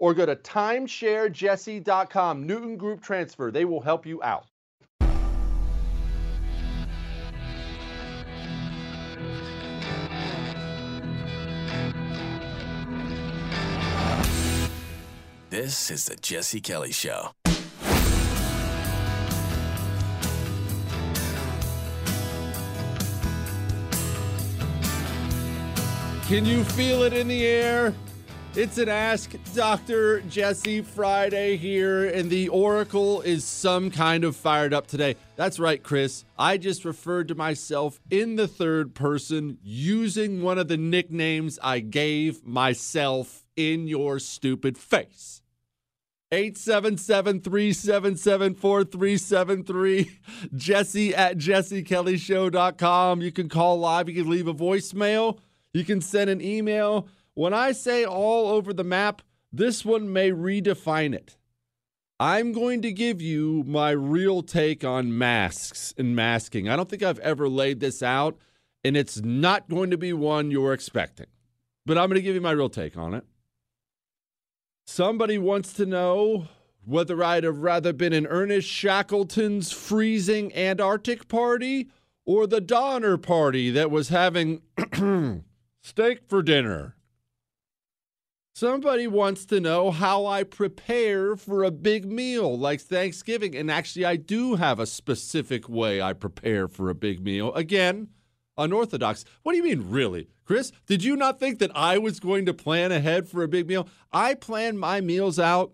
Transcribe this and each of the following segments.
or go to timesharejesse.com. Newton Group Transfer. They will help you out. This is the Jesse Kelly Show. Can you feel it in the air? It's an Ask Dr. Jesse Friday here, and the Oracle is some kind of fired up today. That's right, Chris. I just referred to myself in the third person using one of the nicknames I gave myself in your stupid face. 877 377 4373. Jesse at jessekellyshow.com. You can call live, you can leave a voicemail. You can send an email. When I say all over the map, this one may redefine it. I'm going to give you my real take on masks and masking. I don't think I've ever laid this out, and it's not going to be one you're expecting. But I'm going to give you my real take on it. Somebody wants to know whether I'd have rather been in Ernest Shackleton's freezing Antarctic party or the Donner party that was having steak for dinner. Somebody wants to know how I prepare for a big meal like Thanksgiving. And actually, I do have a specific way I prepare for a big meal. Again, unorthodox. What do you mean, really? Chris, did you not think that I was going to plan ahead for a big meal? I plan my meals out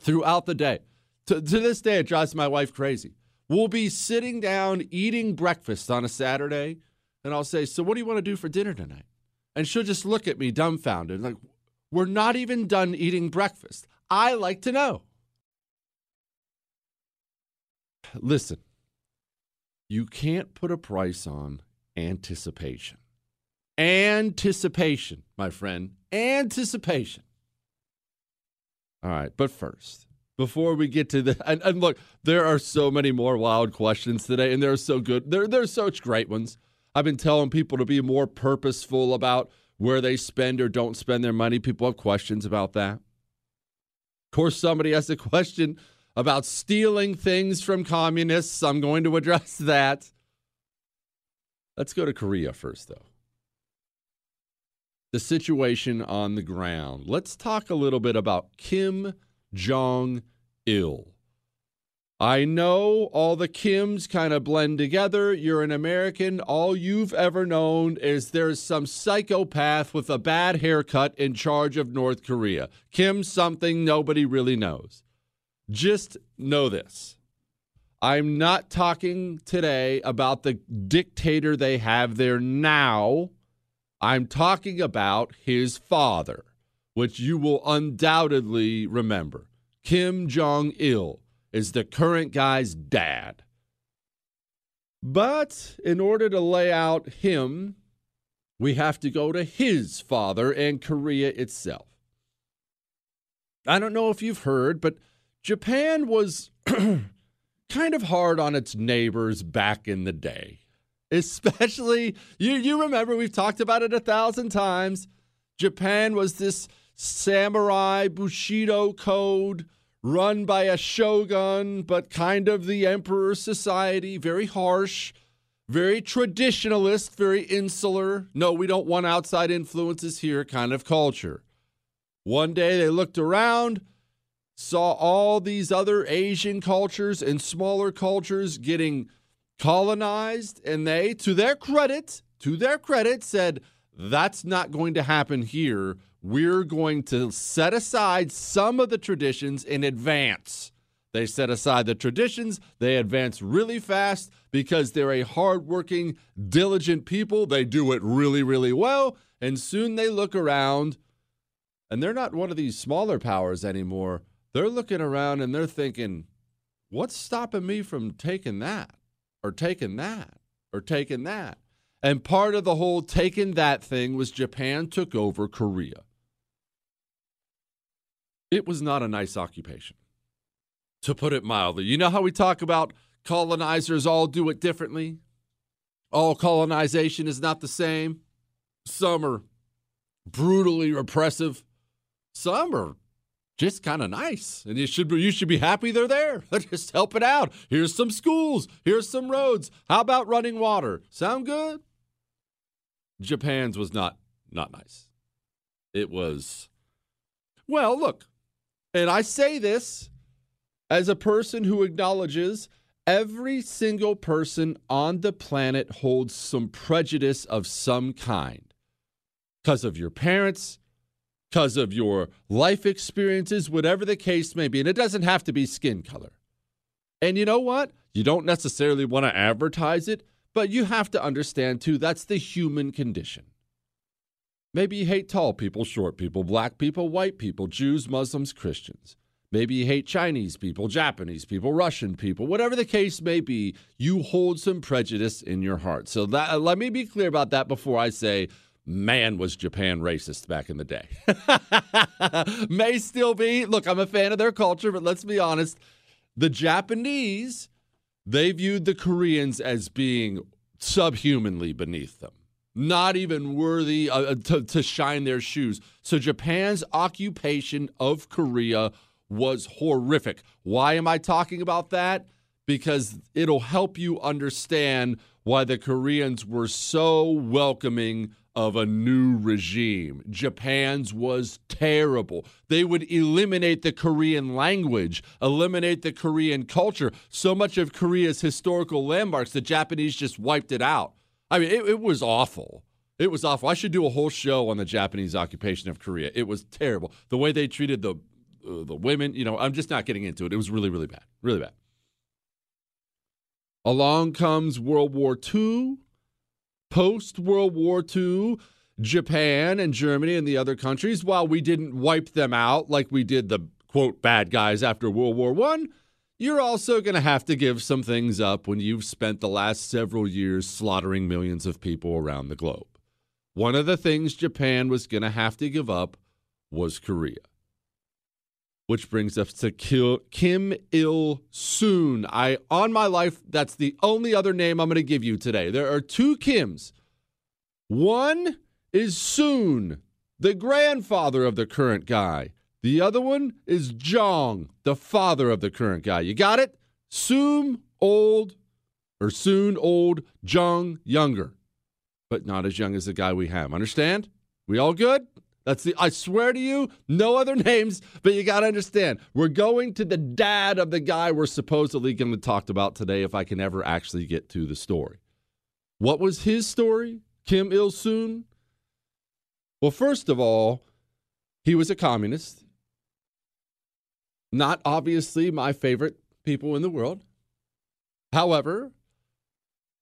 throughout the day. To, to this day, it drives my wife crazy. We'll be sitting down eating breakfast on a Saturday, and I'll say, So, what do you want to do for dinner tonight? And she'll just look at me dumbfounded, like, We're not even done eating breakfast. I like to know. Listen, you can't put a price on anticipation. Anticipation, my friend. Anticipation. All right, but first, before we get to the and, and, look, there are so many more wild questions today, and they're so good. They're they're such great ones. I've been telling people to be more purposeful about where they spend or don't spend their money. People have questions about that. Of course, somebody has a question about stealing things from communists. I'm going to address that. Let's go to Korea first, though. The situation on the ground. Let's talk a little bit about Kim Jong il. I know all the Kims kind of blend together. You're an American. All you've ever known is there's some psychopath with a bad haircut in charge of North Korea. Kim, something nobody really knows. Just know this. I'm not talking today about the dictator they have there now. I'm talking about his father, which you will undoubtedly remember. Kim Jong il is the current guy's dad. But in order to lay out him, we have to go to his father and Korea itself. I don't know if you've heard, but Japan was kind of hard on its neighbors back in the day. Especially, you, you remember, we've talked about it a thousand times. Japan was this samurai Bushido code run by a shogun, but kind of the emperor society, very harsh, very traditionalist, very insular. No, we don't want outside influences here kind of culture. One day they looked around, saw all these other Asian cultures and smaller cultures getting colonized, and they, to their credit, to their credit, said, that's not going to happen here. We're going to set aside some of the traditions in advance. They set aside the traditions, they advance really fast because they're a hardworking, diligent people. They do it really, really well. And soon they look around, and they're not one of these smaller powers anymore. They're looking around and they're thinking, what's stopping me from taking that? or taking that or taking that. And part of the whole taking that thing was Japan took over Korea. It was not a nice occupation, to put it mildly. You know how we talk about colonizers all do it differently? All colonization is not the same. Some are brutally repressive, some are just kind of nice. And you should be, you should be happy they're there. just helping out. Here's some schools. Here's some roads. How about running water? Sound good? Japan's was not not nice. It was well, look. And I say this as a person who acknowledges every single person on the planet holds some prejudice of some kind because of your parents, because of your life experiences, whatever the case may be. And it doesn't have to be skin color. And you know what? You don't necessarily want to advertise it, but you have to understand too that's the human condition. Maybe you hate tall people, short people, black people, white people, Jews, Muslims, Christians. Maybe you hate Chinese people, Japanese people, Russian people, whatever the case may be, you hold some prejudice in your heart. So that uh, let me be clear about that before I say Man, was Japan racist back in the day. May still be. Look, I'm a fan of their culture, but let's be honest. The Japanese, they viewed the Koreans as being subhumanly beneath them, not even worthy uh, to, to shine their shoes. So Japan's occupation of Korea was horrific. Why am I talking about that? Because it'll help you understand why the Koreans were so welcoming of a new regime. Japan's was terrible. They would eliminate the Korean language, eliminate the Korean culture. So much of Korea's historical landmarks, the Japanese just wiped it out. I mean, it, it was awful. It was awful. I should do a whole show on the Japanese occupation of Korea. It was terrible. The way they treated the uh, the women, you know, I'm just not getting into it. It was really, really bad. Really bad. Along comes World War II post World War II, Japan and Germany and the other countries, while we didn't wipe them out like we did the quote bad guys after World War I, you're also going to have to give some things up when you've spent the last several years slaughtering millions of people around the globe. One of the things Japan was going to have to give up was Korea. Which brings us to Kim Il Sung. I on my life, that's the only other name I'm going to give you today. There are two Kims. One is Soon, the grandfather of the current guy. The other one is Jong, the father of the current guy. You got it? Soon old, or soon old, Jong younger, but not as young as the guy we have. Understand? We all good? That's the I swear to you, no other names, but you got to understand. We're going to the dad of the guy we're supposedly going to talk about today if I can ever actually get to the story. What was his story? Kim Il Sung? Well, first of all, he was a communist. Not obviously my favorite people in the world. However,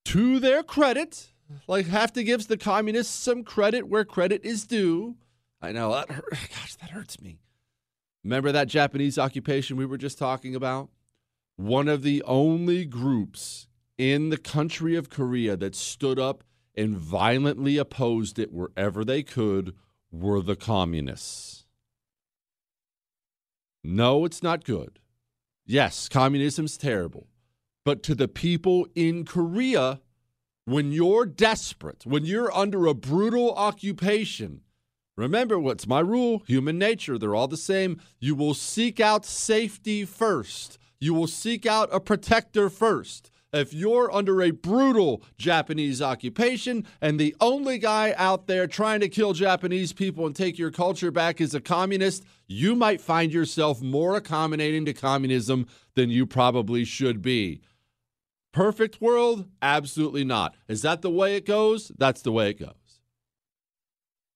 to their credit, like have to give the communists some credit where credit is due I know that hurt. Gosh, that hurts me. Remember that Japanese occupation we were just talking about? One of the only groups in the country of Korea that stood up and violently opposed it wherever they could were the communists. No, it's not good. Yes, communism's terrible. But to the people in Korea, when you're desperate, when you're under a brutal occupation, Remember what's my rule human nature, they're all the same. You will seek out safety first, you will seek out a protector first. If you're under a brutal Japanese occupation and the only guy out there trying to kill Japanese people and take your culture back is a communist, you might find yourself more accommodating to communism than you probably should be. Perfect world? Absolutely not. Is that the way it goes? That's the way it goes.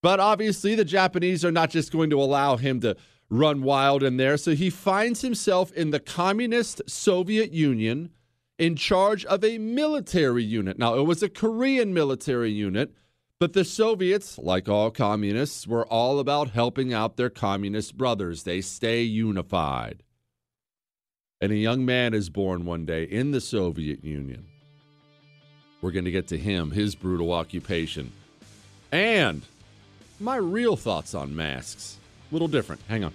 But obviously, the Japanese are not just going to allow him to run wild in there. So he finds himself in the communist Soviet Union in charge of a military unit. Now, it was a Korean military unit, but the Soviets, like all communists, were all about helping out their communist brothers. They stay unified. And a young man is born one day in the Soviet Union. We're going to get to him, his brutal occupation. And my real thoughts on masks. A little different. Hang on.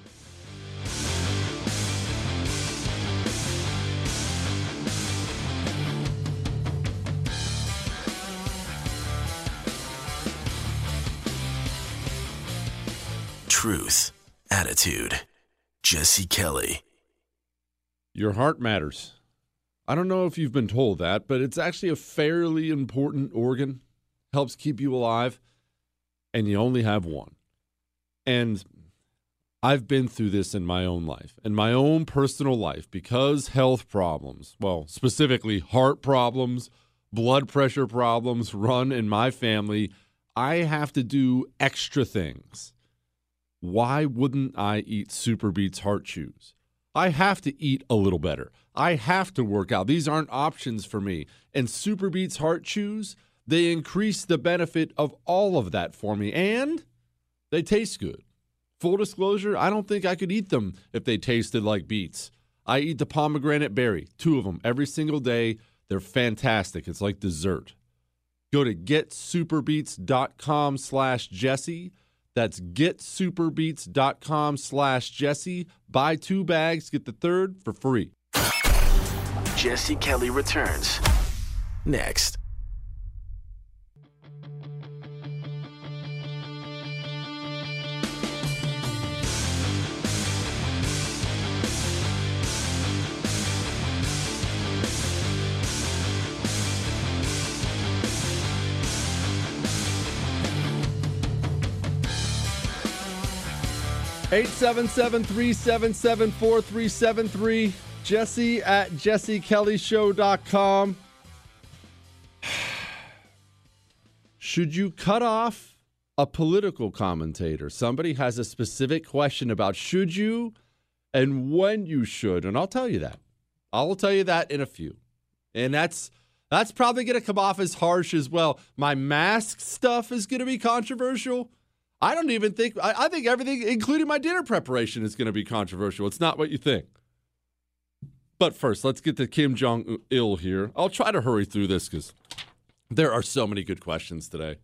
Truth, attitude. Jesse Kelly. Your heart matters. I don't know if you've been told that, but it's actually a fairly important organ. Helps keep you alive and you only have one. And I've been through this in my own life, in my own personal life, because health problems, well, specifically heart problems, blood pressure problems run in my family. I have to do extra things. Why wouldn't I eat SuperBeets Heart Chews? I have to eat a little better. I have to work out. These aren't options for me. And SuperBeets Heart Chews, they increase the benefit of all of that for me, and they taste good. Full disclosure, I don't think I could eat them if they tasted like beets. I eat the pomegranate berry, two of them every single day. They're fantastic. It's like dessert. Go to getsuperbeets.com slash Jesse. That's getsuperbeets.com slash Jesse. Buy two bags, get the third for free. Jesse Kelly returns next. Eight seven seven three seven seven four three seven three. Jesse at jessekellyshow.com. Should you cut off a political commentator? Somebody has a specific question about should you and when you should, and I'll tell you that. I will tell you that in a few. And that's that's probably going to come off as harsh as well. My mask stuff is going to be controversial. I don't even think, I, I think everything, including my dinner preparation, is going to be controversial. It's not what you think. But first, let's get to Kim Jong il here. I'll try to hurry through this because there are so many good questions today.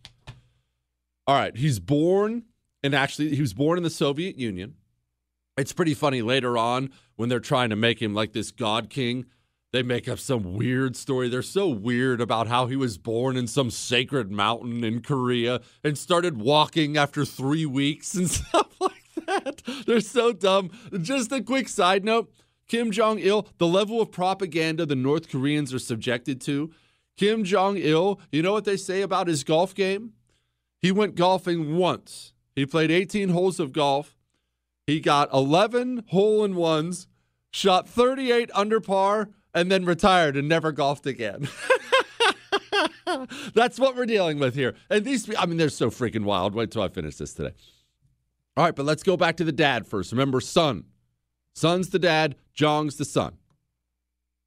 All right, he's born, and actually, he was born in the Soviet Union. It's pretty funny later on when they're trying to make him like this God King they make up some weird story. They're so weird about how he was born in some sacred mountain in Korea and started walking after three weeks and stuff like that. They're so dumb. Just a quick side note Kim Jong il, the level of propaganda the North Koreans are subjected to. Kim Jong il, you know what they say about his golf game? He went golfing once. He played 18 holes of golf. He got 11 hole in ones, shot 38 under par and then retired and never golfed again. That's what we're dealing with here. And these, I mean, they're so freaking wild. Wait till I finish this today. All right, but let's go back to the dad first. Remember, son. Son's the dad, Jong's the son.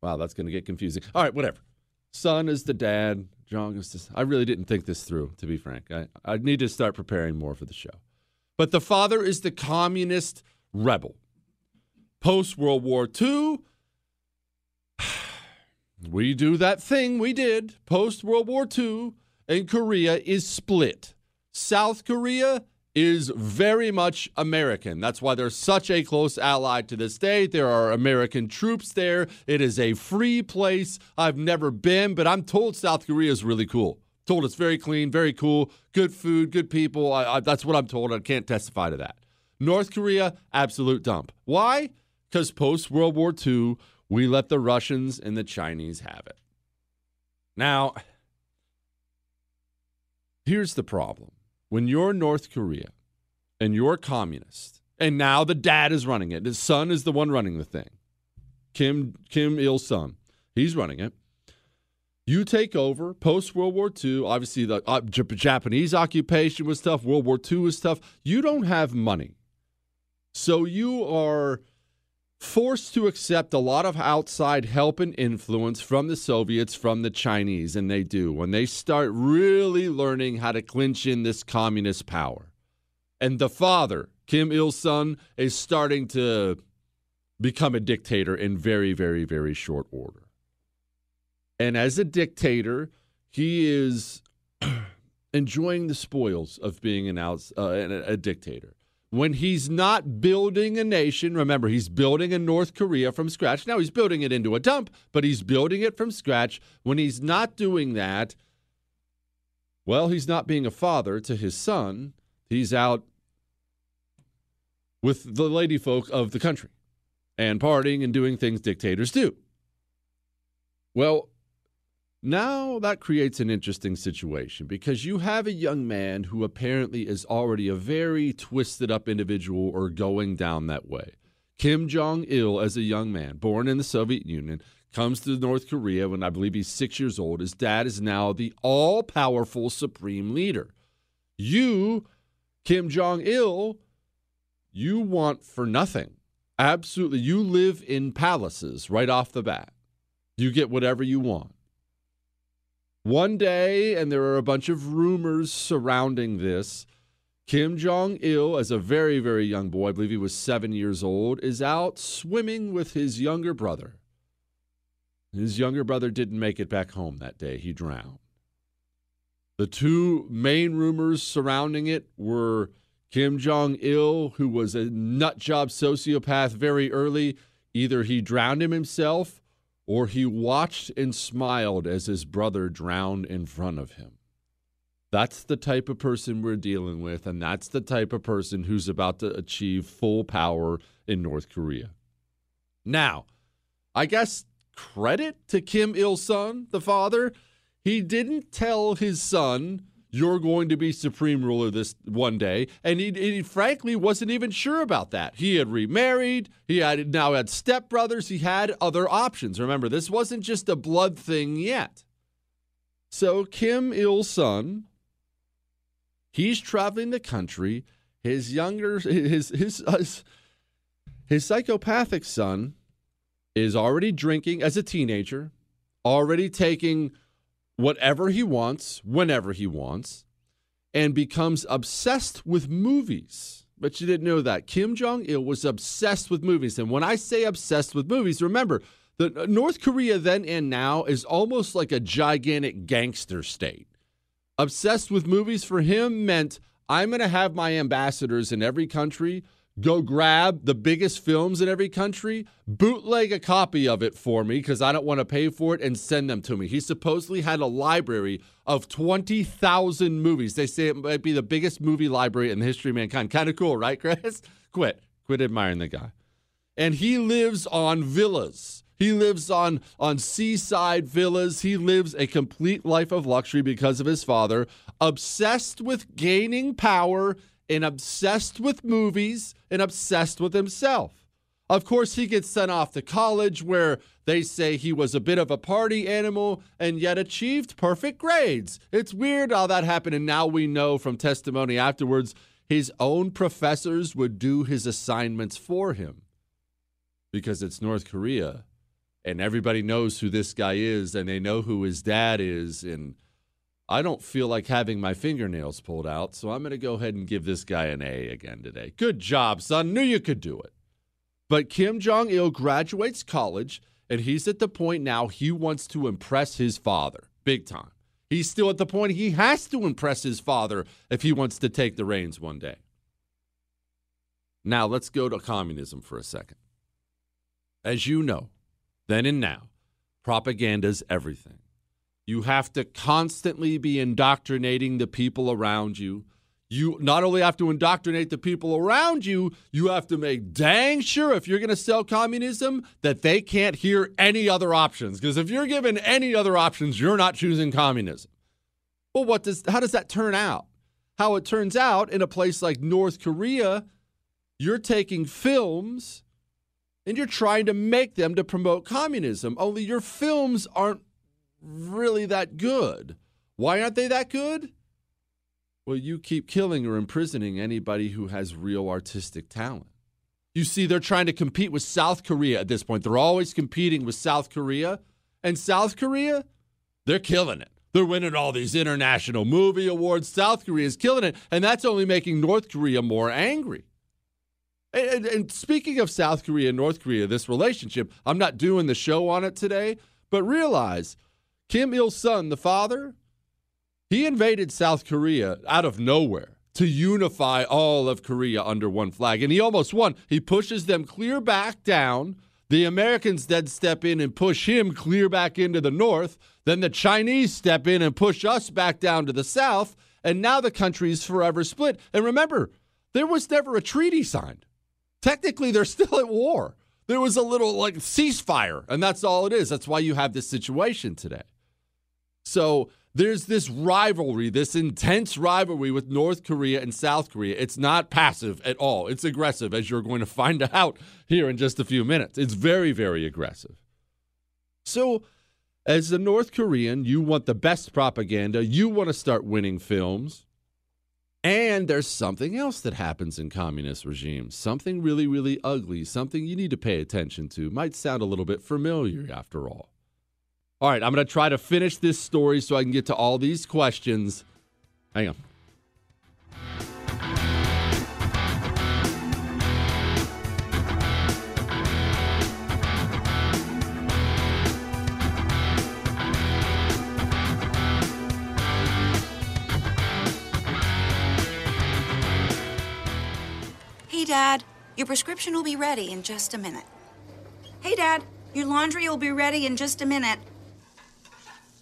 Wow, that's going to get confusing. All right, whatever. Son is the dad, Jong is the I really didn't think this through, to be frank. I, I need to start preparing more for the show. But the father is the communist rebel. Post World War II, we do that thing we did post World War II, and Korea is split. South Korea is very much American. That's why they're such a close ally to this day. There are American troops there. It is a free place. I've never been, but I'm told South Korea is really cool. Told it's very clean, very cool, good food, good people. I, I, that's what I'm told. I can't testify to that. North Korea, absolute dump. Why? Because post World War II, we let the Russians and the Chinese have it. Now, here's the problem. When you're North Korea and you're communist, and now the dad is running it, his son is the one running the thing. Kim Kim Il Sung, he's running it. You take over post World War II. Obviously, the uh, Japanese occupation was tough. World War II was tough. You don't have money, so you are forced to accept a lot of outside help and influence from the Soviets, from the Chinese, and they do when they start really learning how to clinch in this communist power. And the father, Kim Il sung, is starting to become a dictator in very, very, very short order. And as a dictator, he is enjoying the spoils of being an uh, a dictator when he's not building a nation, remember, he's building a North Korea from scratch. Now he's building it into a dump, but he's building it from scratch. When he's not doing that, well, he's not being a father to his son. He's out with the lady folk of the country and partying and doing things dictators do. Well, now that creates an interesting situation because you have a young man who apparently is already a very twisted up individual or going down that way. Kim Jong il, as a young man, born in the Soviet Union, comes to North Korea when I believe he's six years old. His dad is now the all powerful supreme leader. You, Kim Jong il, you want for nothing. Absolutely. You live in palaces right off the bat. You get whatever you want. One day, and there are a bunch of rumors surrounding this, Kim Jong il, as a very, very young boy, I believe he was seven years old, is out swimming with his younger brother. His younger brother didn't make it back home that day, he drowned. The two main rumors surrounding it were Kim Jong il, who was a nut job sociopath very early. Either he drowned him himself or he watched and smiled as his brother drowned in front of him. That's the type of person we're dealing with, and that's the type of person who's about to achieve full power in North Korea. Now, I guess credit to Kim Il sung, the father. He didn't tell his son, You're going to be supreme ruler this one day. And he, he frankly wasn't even sure about that. He had remarried, he had now had stepbrothers, he had other options. Remember, this wasn't just a blood thing yet. So, Kim Il sung, he's traveling the country. His younger, his, his, uh, his, his psychopathic son is already drinking as a teenager, already taking whatever he wants, whenever he wants, and becomes obsessed with movies. But you didn't know that. Kim Jong il was obsessed with movies. And when I say obsessed with movies, remember, the uh, North Korea then and now is almost like a gigantic gangster state. Obsessed with movies for him meant I'm going to have my ambassadors in every country go grab the biggest films in every country, bootleg a copy of it for me because I don't want to pay for it, and send them to me. He supposedly had a library of 20,000 movies. They say it might be the biggest movie library in the history of mankind. Kind of cool, right, Chris? Quit. Quit admiring the guy. And he lives on villas. He lives on, on seaside villas. He lives a complete life of luxury because of his father, obsessed with gaining power and obsessed with movies and obsessed with himself. Of course, he gets sent off to college where they say he was a bit of a party animal and yet achieved perfect grades. It's weird how that happened, and now we know from testimony afterwards his own professors would do his assignments for him because it's North Korea and everybody knows who this guy is and they know who his dad is and I don't feel like having my fingernails pulled out, so I'm going to go ahead and give this guy an A again today. Good job, son. Knew you could do it. But Kim Jong il graduates college, and he's at the point now he wants to impress his father big time. He's still at the point he has to impress his father if he wants to take the reins one day. Now, let's go to communism for a second. As you know, then and now, propaganda's everything. You have to constantly be indoctrinating the people around you. You not only have to indoctrinate the people around you, you have to make dang sure if you're going to sell communism that they can't hear any other options. Because if you're given any other options, you're not choosing communism. Well, what does how does that turn out? How it turns out in a place like North Korea, you're taking films and you're trying to make them to promote communism. Only your films aren't really that good. Why aren't they that good? Well, you keep killing or imprisoning anybody who has real artistic talent. You see, they're trying to compete with South Korea at this point. They're always competing with South Korea. And South Korea, they're killing it. They're winning all these international movie awards. South Korea is killing it. And that's only making North Korea more angry. And, and, and speaking of South Korea and North Korea, this relationship, I'm not doing the show on it today, but realize Kim Il sung, the father, he invaded South Korea out of nowhere to unify all of Korea under one flag. And he almost won. He pushes them clear back down. The Americans then step in and push him clear back into the north. Then the Chinese step in and push us back down to the south. And now the country is forever split. And remember, there was never a treaty signed. Technically, they're still at war. There was a little like ceasefire, and that's all it is. That's why you have this situation today. So there's this rivalry, this intense rivalry with North Korea and South Korea. It's not passive at all, it's aggressive, as you're going to find out here in just a few minutes. It's very, very aggressive. So, as a North Korean, you want the best propaganda, you want to start winning films. And there's something else that happens in communist regimes, something really, really ugly, something you need to pay attention to. Might sound a little bit familiar after all. All right, I'm going to try to finish this story so I can get to all these questions. Hang on. Hey, Dad, your prescription will be ready in just a minute. Hey, Dad, your laundry will be ready in just a minute.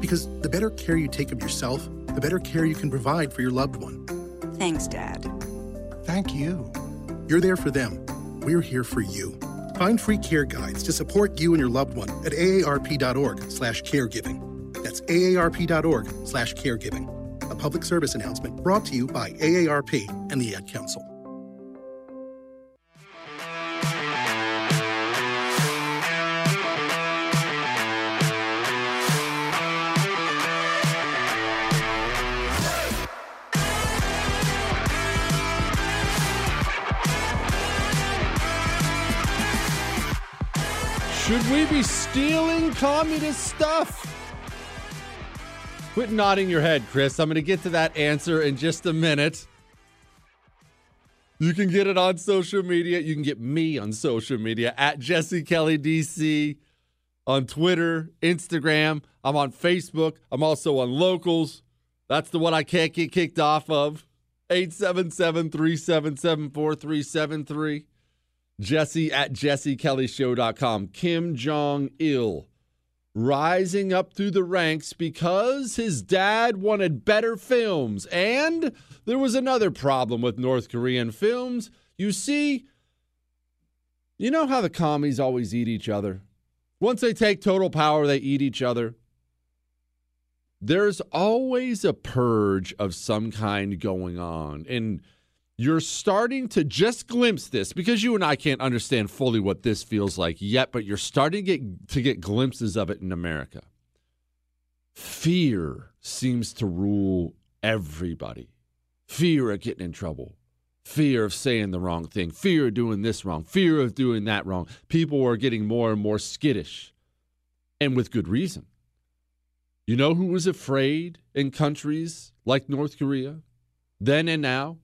Because the better care you take of yourself, the better care you can provide for your loved one. Thanks, Dad. Thank you. You're there for them. We're here for you. Find free care guides to support you and your loved one at aarp.org/caregiving. That's aarp.org/caregiving. A public service announcement brought to you by AARP and the Ad Council. Be stealing communist stuff? Quit nodding your head, Chris. I'm going to get to that answer in just a minute. You can get it on social media. You can get me on social media at Jesse Kelly DC on Twitter, Instagram. I'm on Facebook. I'm also on Locals. That's the one I can't get kicked off of. 877 377 4373. Jesse at jessekellyshow.com. Kim Jong il rising up through the ranks because his dad wanted better films. And there was another problem with North Korean films. You see, you know how the commies always eat each other? Once they take total power, they eat each other. There's always a purge of some kind going on. And you're starting to just glimpse this because you and I can't understand fully what this feels like yet, but you're starting to get to get glimpses of it in America. Fear seems to rule everybody. Fear of getting in trouble. Fear of saying the wrong thing. Fear of doing this wrong. Fear of doing that wrong. People are getting more and more skittish. And with good reason. You know who was afraid in countries like North Korea then and now?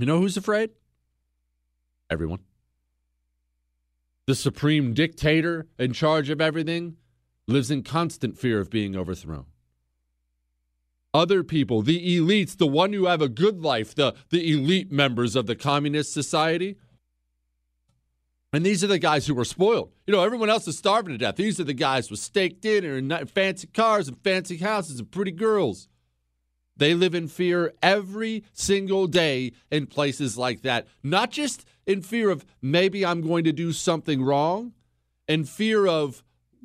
You know who's afraid? Everyone. The supreme dictator in charge of everything lives in constant fear of being overthrown. Other people, the elites, the one who have a good life, the, the elite members of the communist society. And these are the guys who were spoiled. You know, everyone else is starving to death. These are the guys with steak dinner and fancy cars and fancy houses and pretty girls. They live in fear every single day in places like that. Not just in fear of maybe I'm going to do something wrong, in fear of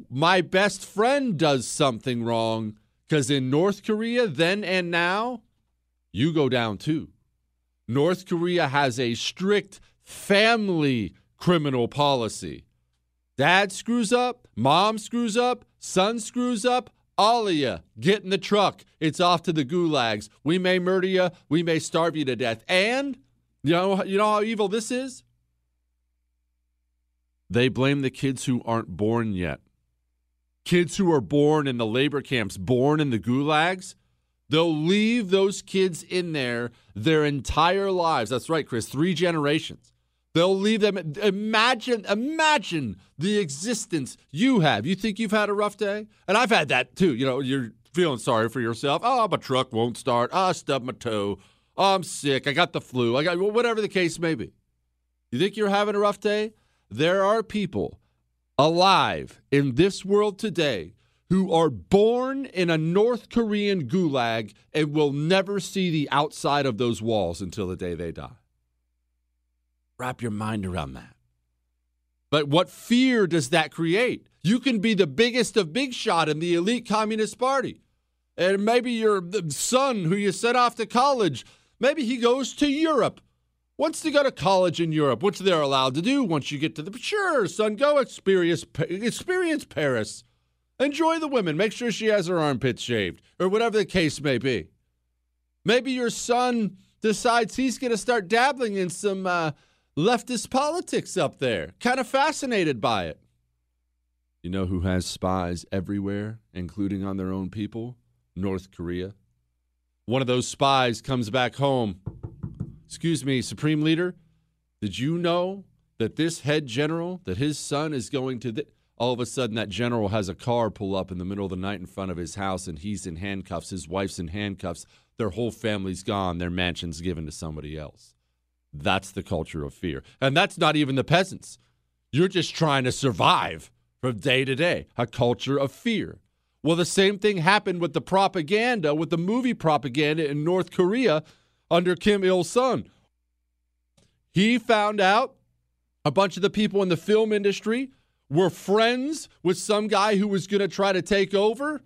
my best friend does something wrong. Because in North Korea, then and now, you go down too. North Korea has a strict family criminal policy. Dad screws up, mom screws up, son screws up, all of you, get in the truck. It's off to the gulags. We may murder you. We may starve you to death. And you know, you know how evil this is? They blame the kids who aren't born yet. Kids who are born in the labor camps, born in the gulags, they'll leave those kids in there their entire lives. That's right, Chris, three generations. They'll leave them. Imagine, imagine the existence you have. You think you've had a rough day? And I've had that too. You know, you're feeling sorry for yourself. Oh, my truck won't start. Oh, I stubbed my toe. Oh, I'm sick. I got the flu. I got whatever the case may be. You think you're having a rough day? There are people alive in this world today who are born in a North Korean gulag and will never see the outside of those walls until the day they die. Wrap your mind around that. But what fear does that create? You can be the biggest of big shot in the elite Communist Party. And maybe your son, who you sent off to college, maybe he goes to Europe wants to go to college in Europe, which they're allowed to do once you get to the. Sure, son, go experience experience Paris. Enjoy the women. Make sure she has her armpits shaved, or whatever the case may be. Maybe your son decides he's going to start dabbling in some uh, leftist politics up there. Kind of fascinated by it. You know who has spies everywhere, including on their own people? North Korea. One of those spies comes back home. Excuse me, Supreme Leader, did you know that this head general, that his son is going to. Th- All of a sudden, that general has a car pull up in the middle of the night in front of his house, and he's in handcuffs. His wife's in handcuffs. Their whole family's gone. Their mansion's given to somebody else. That's the culture of fear. And that's not even the peasants. You're just trying to survive from day to day, a culture of fear. Well, the same thing happened with the propaganda, with the movie propaganda in North Korea under Kim Il sung. He found out a bunch of the people in the film industry were friends with some guy who was going to try to take over.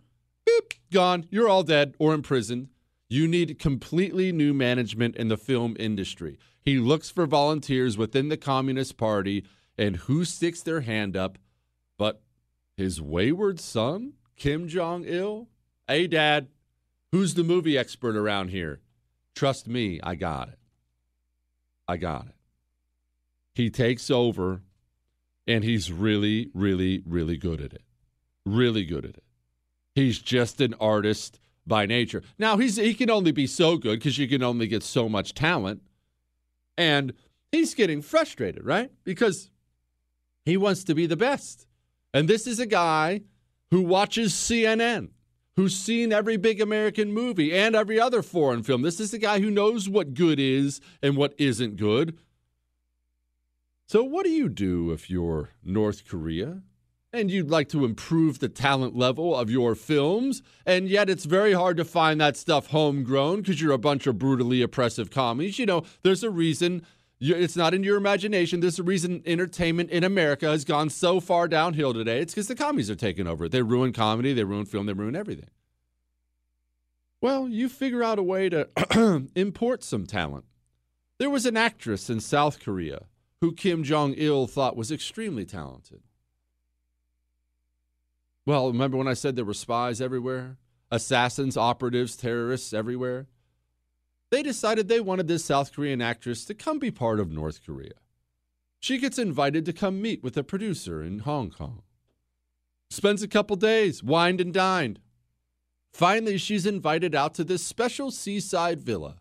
Gone. You're all dead or imprisoned. You need completely new management in the film industry. He looks for volunteers within the Communist Party, and who sticks their hand up but his wayward son, Kim Jong il? Hey, Dad, who's the movie expert around here? Trust me, I got it. I got it. He takes over, and he's really, really, really good at it. Really good at it. He's just an artist by nature. Now he's he can only be so good because you can only get so much talent. And he's getting frustrated, right? Because he wants to be the best. And this is a guy who watches CNN, who's seen every big American movie and every other foreign film. This is a guy who knows what good is and what isn't good. So, what do you do if you're North Korea and you'd like to improve the talent level of your films, and yet it's very hard to find that stuff homegrown because you're a bunch of brutally oppressive commies? You know, there's a reason. It's not in your imagination. There's a reason entertainment in America has gone so far downhill today. It's because the commies are taking over. They ruin comedy, they ruin film, they ruin everything. Well, you figure out a way to import some talent. There was an actress in South Korea who Kim Jong il thought was extremely talented. Well, remember when I said there were spies everywhere? Assassins, operatives, terrorists everywhere? They decided they wanted this South Korean actress to come be part of North Korea. She gets invited to come meet with a producer in Hong Kong. Spends a couple days, wined and dined. Finally, she's invited out to this special seaside villa.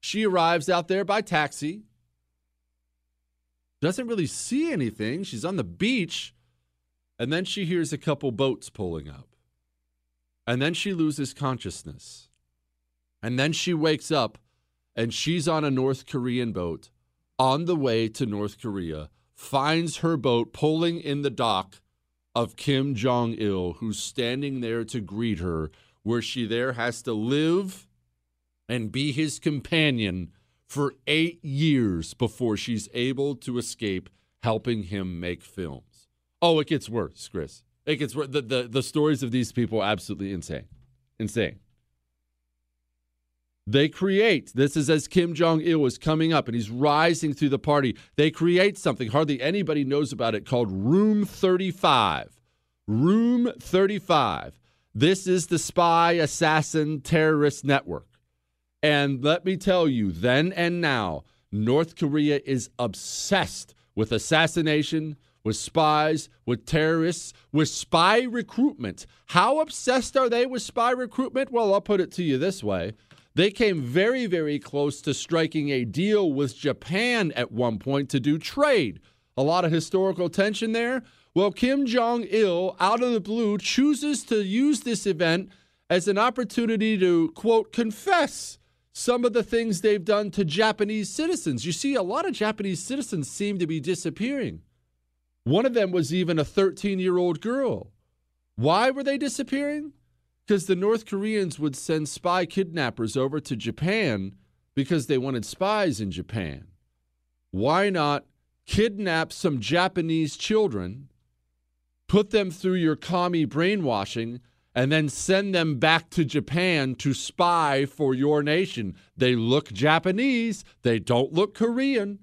She arrives out there by taxi. Doesn't really see anything. She's on the beach. And then she hears a couple boats pulling up. And then she loses consciousness. And then she wakes up and she's on a North Korean boat on the way to North Korea, finds her boat pulling in the dock of Kim Jong il, who's standing there to greet her, where she there has to live and be his companion for eight years before she's able to escape helping him make films. Oh, it gets worse, Chris. It gets worse. The, the, the stories of these people are absolutely insane. Insane. They create, this is as Kim Jong il is coming up and he's rising through the party. They create something hardly anybody knows about it called Room 35. Room 35. This is the spy, assassin, terrorist network. And let me tell you, then and now, North Korea is obsessed with assassination, with spies, with terrorists, with spy recruitment. How obsessed are they with spy recruitment? Well, I'll put it to you this way. They came very, very close to striking a deal with Japan at one point to do trade. A lot of historical tension there. Well, Kim Jong il, out of the blue, chooses to use this event as an opportunity to, quote, confess some of the things they've done to Japanese citizens. You see, a lot of Japanese citizens seem to be disappearing. One of them was even a 13 year old girl. Why were they disappearing? Because the North Koreans would send spy kidnappers over to Japan because they wanted spies in Japan. Why not kidnap some Japanese children, put them through your commie brainwashing, and then send them back to Japan to spy for your nation? They look Japanese, they don't look Korean.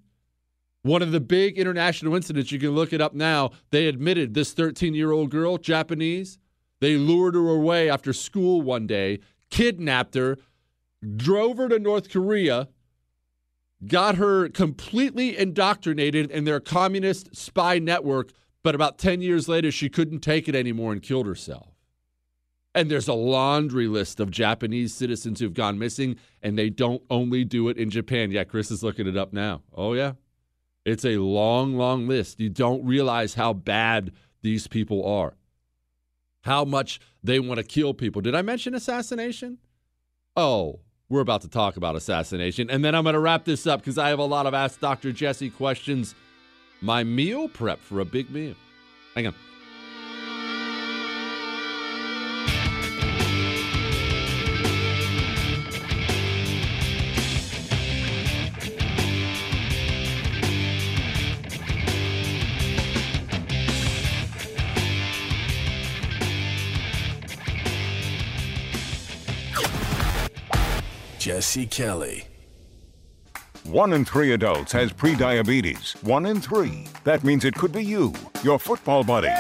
One of the big international incidents, you can look it up now, they admitted this 13 year old girl, Japanese, they lured her away after school one day, kidnapped her, drove her to North Korea, got her completely indoctrinated in their communist spy network, but about 10 years later, she couldn't take it anymore and killed herself. And there's a laundry list of Japanese citizens who've gone missing, and they don't only do it in Japan. Yeah, Chris is looking it up now. Oh, yeah. It's a long, long list. You don't realize how bad these people are, how much they want to kill people. Did I mention assassination? Oh, we're about to talk about assassination. And then I'm going to wrap this up because I have a lot of Ask Dr. Jesse questions. My meal prep for a big meal. Hang on. Jesse Kelly. One in three adults has prediabetes. One in three. That means it could be you, your football buddy,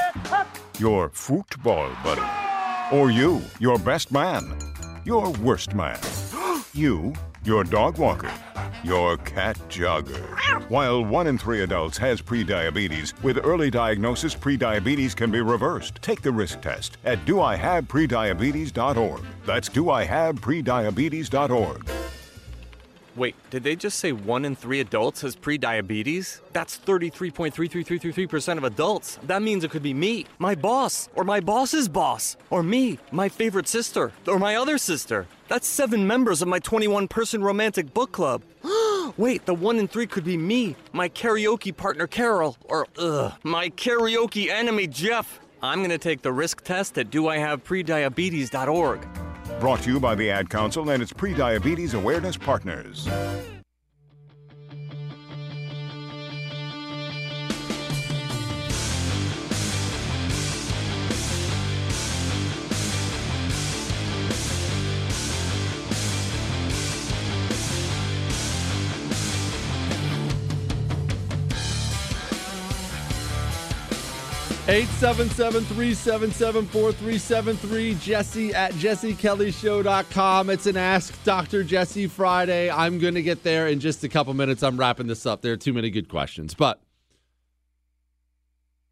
your football buddy, or you, your best man, your worst man, you, your dog walker, your cat jogger. While one in three adults has prediabetes, with early diagnosis, prediabetes can be reversed. Take the risk test at doihaveprediabetes.org. That's doihaveprediabetes.org. Wait, did they just say one in three adults has prediabetes? That's 33.33333% of adults. That means it could be me, my boss, or my boss's boss, or me, my favorite sister, or my other sister. That's seven members of my 21 person romantic book club. Wait, the one in three could be me, my karaoke partner Carol, or ugh, my karaoke enemy Jeff. I'm gonna take the risk test at doihaveprediabetes.org. Brought to you by the Ad Council and its prediabetes awareness partners. Eight seven seven three seven seven four three seven three. Jesse at jessekellyshow.com. It's an Ask Dr. Jesse Friday. I'm going to get there in just a couple minutes. I'm wrapping this up. There are too many good questions. But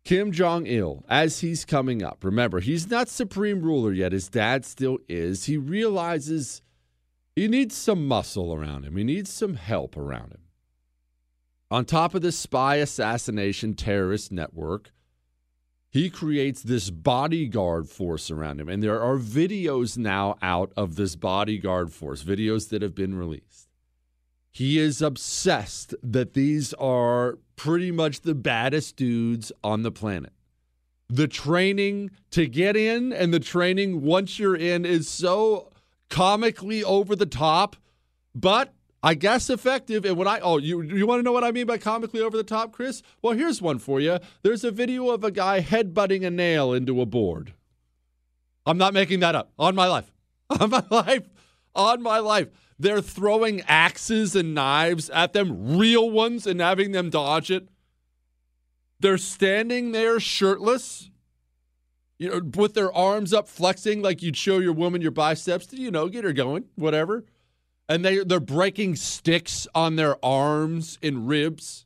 Kim Jong il, as he's coming up, remember, he's not supreme ruler yet. His dad still is. He realizes he needs some muscle around him, he needs some help around him. On top of this spy assassination terrorist network, he creates this bodyguard force around him. And there are videos now out of this bodyguard force, videos that have been released. He is obsessed that these are pretty much the baddest dudes on the planet. The training to get in and the training once you're in is so comically over the top, but I guess effective. And when I oh you you want to know what I mean by comically over the top, Chris? Well, here's one for you. There's a video of a guy headbutting a nail into a board. I'm not making that up. On my life. On my life. On my life. They're throwing axes and knives at them, real ones, and having them dodge it. They're standing there shirtless, you know, with their arms up, flexing like you'd show your woman your biceps to, you know, get her going, whatever and they they're breaking sticks on their arms and ribs.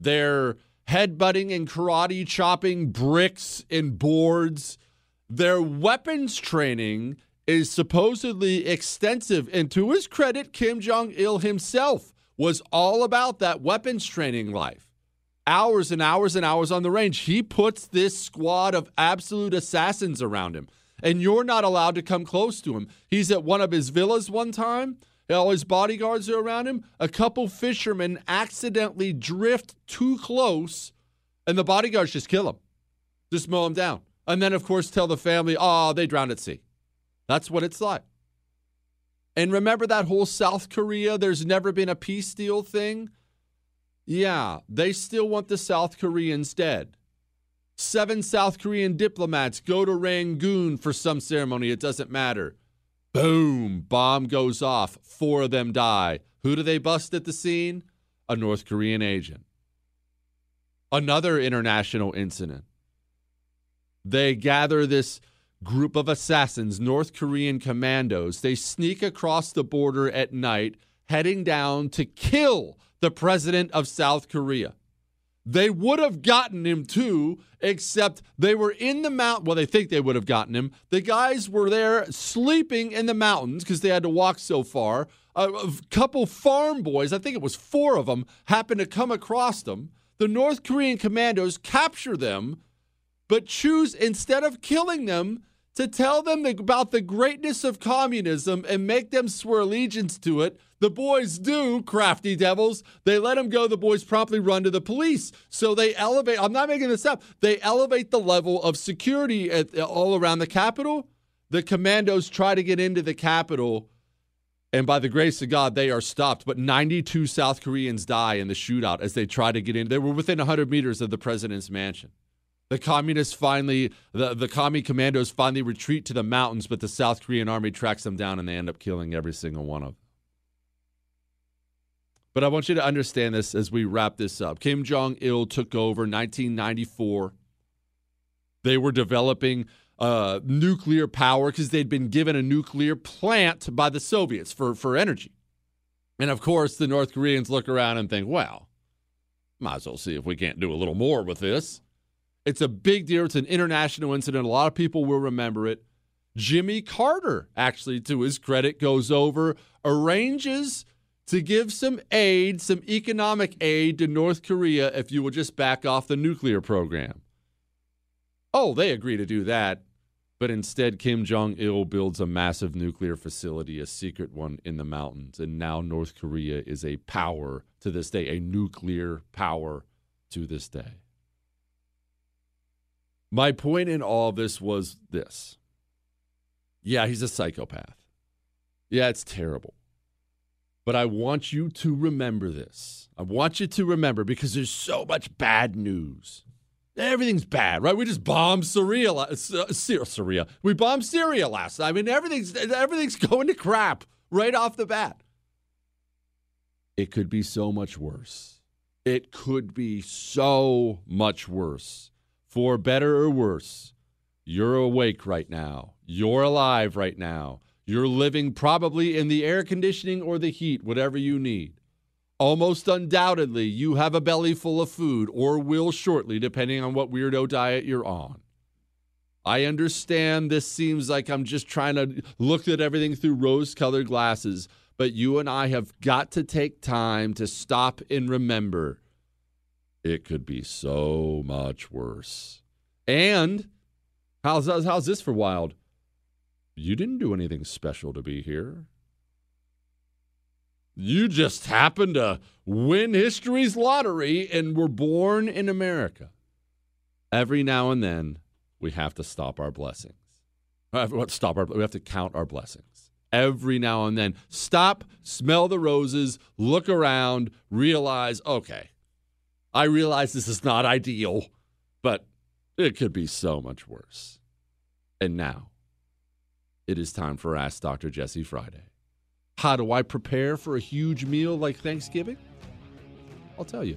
They're headbutting and karate chopping bricks and boards. Their weapons training is supposedly extensive, and to his credit, Kim Jong Il himself was all about that weapons training life. Hours and hours and hours on the range. He puts this squad of absolute assassins around him, and you're not allowed to come close to him. He's at one of his villas one time all his bodyguards are around him. A couple fishermen accidentally drift too close, and the bodyguards just kill him, just mow him down. And then, of course, tell the family, oh, they drowned at sea. That's what it's like. And remember that whole South Korea, there's never been a peace deal thing? Yeah, they still want the South Koreans dead. Seven South Korean diplomats go to Rangoon for some ceremony. It doesn't matter. Boom, bomb goes off. Four of them die. Who do they bust at the scene? A North Korean agent. Another international incident. They gather this group of assassins, North Korean commandos. They sneak across the border at night, heading down to kill the president of South Korea. They would have gotten him too, except they were in the mountain. Well, they think they would have gotten him. The guys were there sleeping in the mountains because they had to walk so far. A, a couple farm boys, I think it was four of them, happened to come across them. The North Korean commandos capture them, but choose instead of killing them to tell them about the greatness of communism and make them swear allegiance to it. The boys do, crafty devils. They let them go. The boys promptly run to the police. So they elevate, I'm not making this up, they elevate the level of security at, all around the Capitol. The commandos try to get into the Capitol, and by the grace of God, they are stopped. But 92 South Koreans die in the shootout as they try to get in. They were within 100 meters of the president's mansion. The communists finally, the, the commie commandos finally retreat to the mountains, but the South Korean army tracks them down and they end up killing every single one of them. But I want you to understand this as we wrap this up. Kim Jong il took over 1994. They were developing uh, nuclear power because they'd been given a nuclear plant by the Soviets for, for energy. And of course, the North Koreans look around and think, well, might as well see if we can't do a little more with this. It's a big deal. It's an international incident. A lot of people will remember it. Jimmy Carter, actually, to his credit, goes over, arranges to give some aid, some economic aid to North Korea if you will just back off the nuclear program. Oh, they agree to do that. But instead, Kim Jong il builds a massive nuclear facility, a secret one in the mountains. And now North Korea is a power to this day, a nuclear power to this day. My point in all of this was this. Yeah, he's a psychopath. Yeah, it's terrible. But I want you to remember this. I want you to remember because there's so much bad news. Everything's bad, right? We just bombed Syria, uh, Syria. We bombed Syria last night. I mean, everything's everything's going to crap right off the bat. It could be so much worse. It could be so much worse for better or worse, you're awake right now. You're alive right now. You're living probably in the air conditioning or the heat, whatever you need. Almost undoubtedly, you have a belly full of food or will shortly, depending on what weirdo diet you're on. I understand this seems like I'm just trying to look at everything through rose colored glasses, but you and I have got to take time to stop and remember it could be so much worse. And how's how's this for wild? You didn't do anything special to be here. You just happened to win history's lottery and were born in America. Every now and then, we have to stop our blessings. Stop our. We have to count our blessings. Every now and then, stop, smell the roses, look around, realize, okay, I realize this is not ideal, but it could be so much worse. And now, it is time for Ask Dr. Jesse Friday. How do I prepare for a huge meal like Thanksgiving? I'll tell you.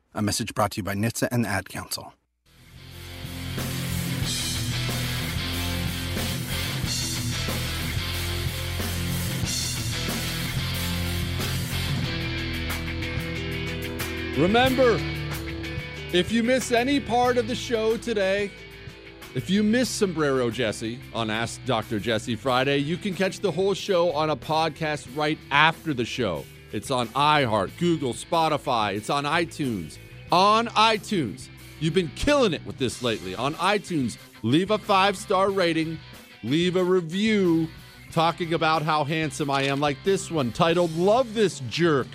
A message brought to you by NHTSA and the Ad Council. Remember, if you miss any part of the show today, if you miss Sombrero Jesse on Ask Dr. Jesse Friday, you can catch the whole show on a podcast right after the show. It's on iHeart, Google, Spotify, it's on iTunes. On iTunes. You've been killing it with this lately. On iTunes, leave a five star rating, leave a review talking about how handsome I am, like this one titled Love This Jerk.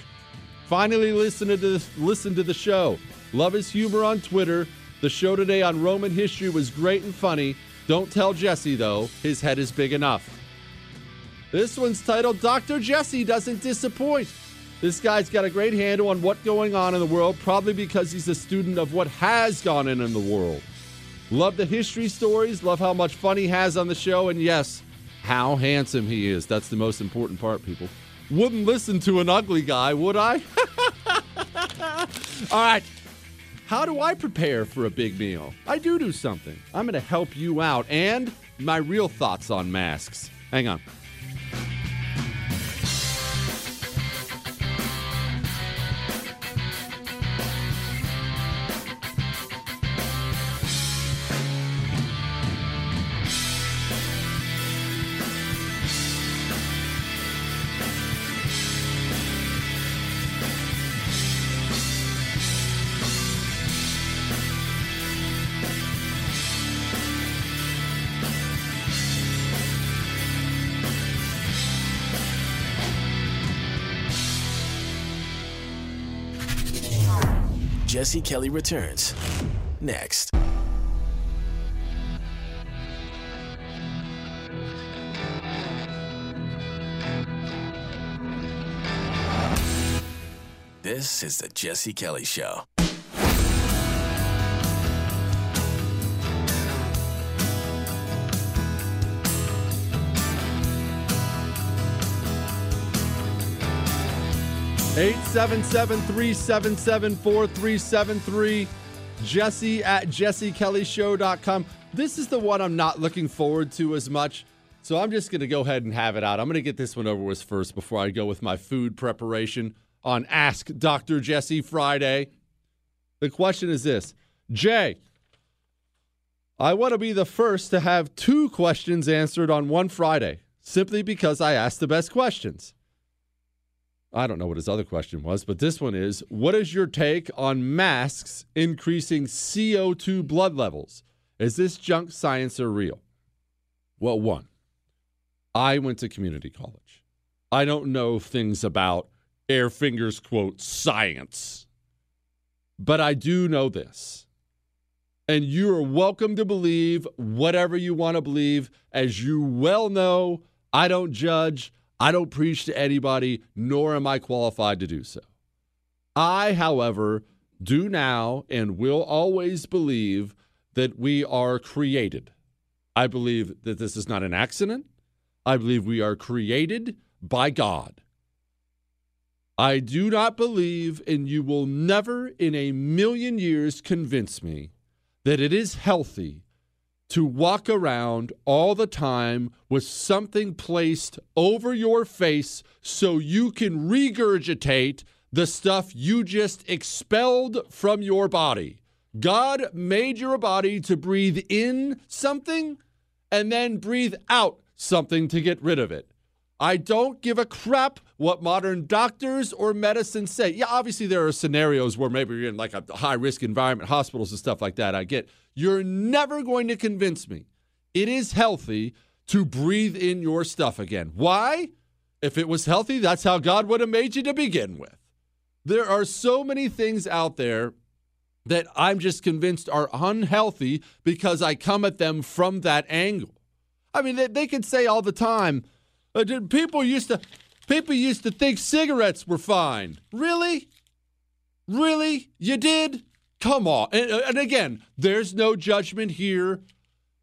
Finally, listen to this, listen to the show. Love his humor on Twitter. The show today on Roman history was great and funny. Don't tell Jesse, though, his head is big enough. This one's titled Dr. Jesse Doesn't Disappoint. This guy's got a great handle on what's going on in the world, probably because he's a student of what has gone in in the world. Love the history stories, love how much fun he has on the show, and yes, how handsome he is. That's the most important part, people. Wouldn't listen to an ugly guy, would I? All right. How do I prepare for a big meal? I do do something. I'm going to help you out and my real thoughts on masks. Hang on. Jesse Kelly returns next. This is the Jesse Kelly Show. Eight seven seven three seven seven four three seven three. Jesse at jessekellyshow.com. This is the one I'm not looking forward to as much. So I'm just going to go ahead and have it out. I'm going to get this one over with first before I go with my food preparation on Ask Dr. Jesse Friday. The question is this Jay, I want to be the first to have two questions answered on one Friday simply because I asked the best questions. I don't know what his other question was, but this one is What is your take on masks increasing CO2 blood levels? Is this junk science or real? Well, one, I went to community college. I don't know things about air fingers quote science, but I do know this. And you are welcome to believe whatever you want to believe. As you well know, I don't judge. I don't preach to anybody, nor am I qualified to do so. I, however, do now and will always believe that we are created. I believe that this is not an accident. I believe we are created by God. I do not believe, and you will never in a million years convince me, that it is healthy to walk around all the time with something placed over your face so you can regurgitate the stuff you just expelled from your body. God made your body to breathe in something and then breathe out something to get rid of it. I don't give a crap what modern doctors or medicine say. Yeah, obviously there are scenarios where maybe you're in like a high risk environment, hospitals and stuff like that. I get. You're never going to convince me it is healthy to breathe in your stuff again. Why? If it was healthy, that's how God would have made you to begin with. There are so many things out there that I'm just convinced are unhealthy because I come at them from that angle. I mean, they, they could say all the time, people used to people used to think cigarettes were fine. Really? Really? You did? Come on. And, uh, and again, there's no judgment here.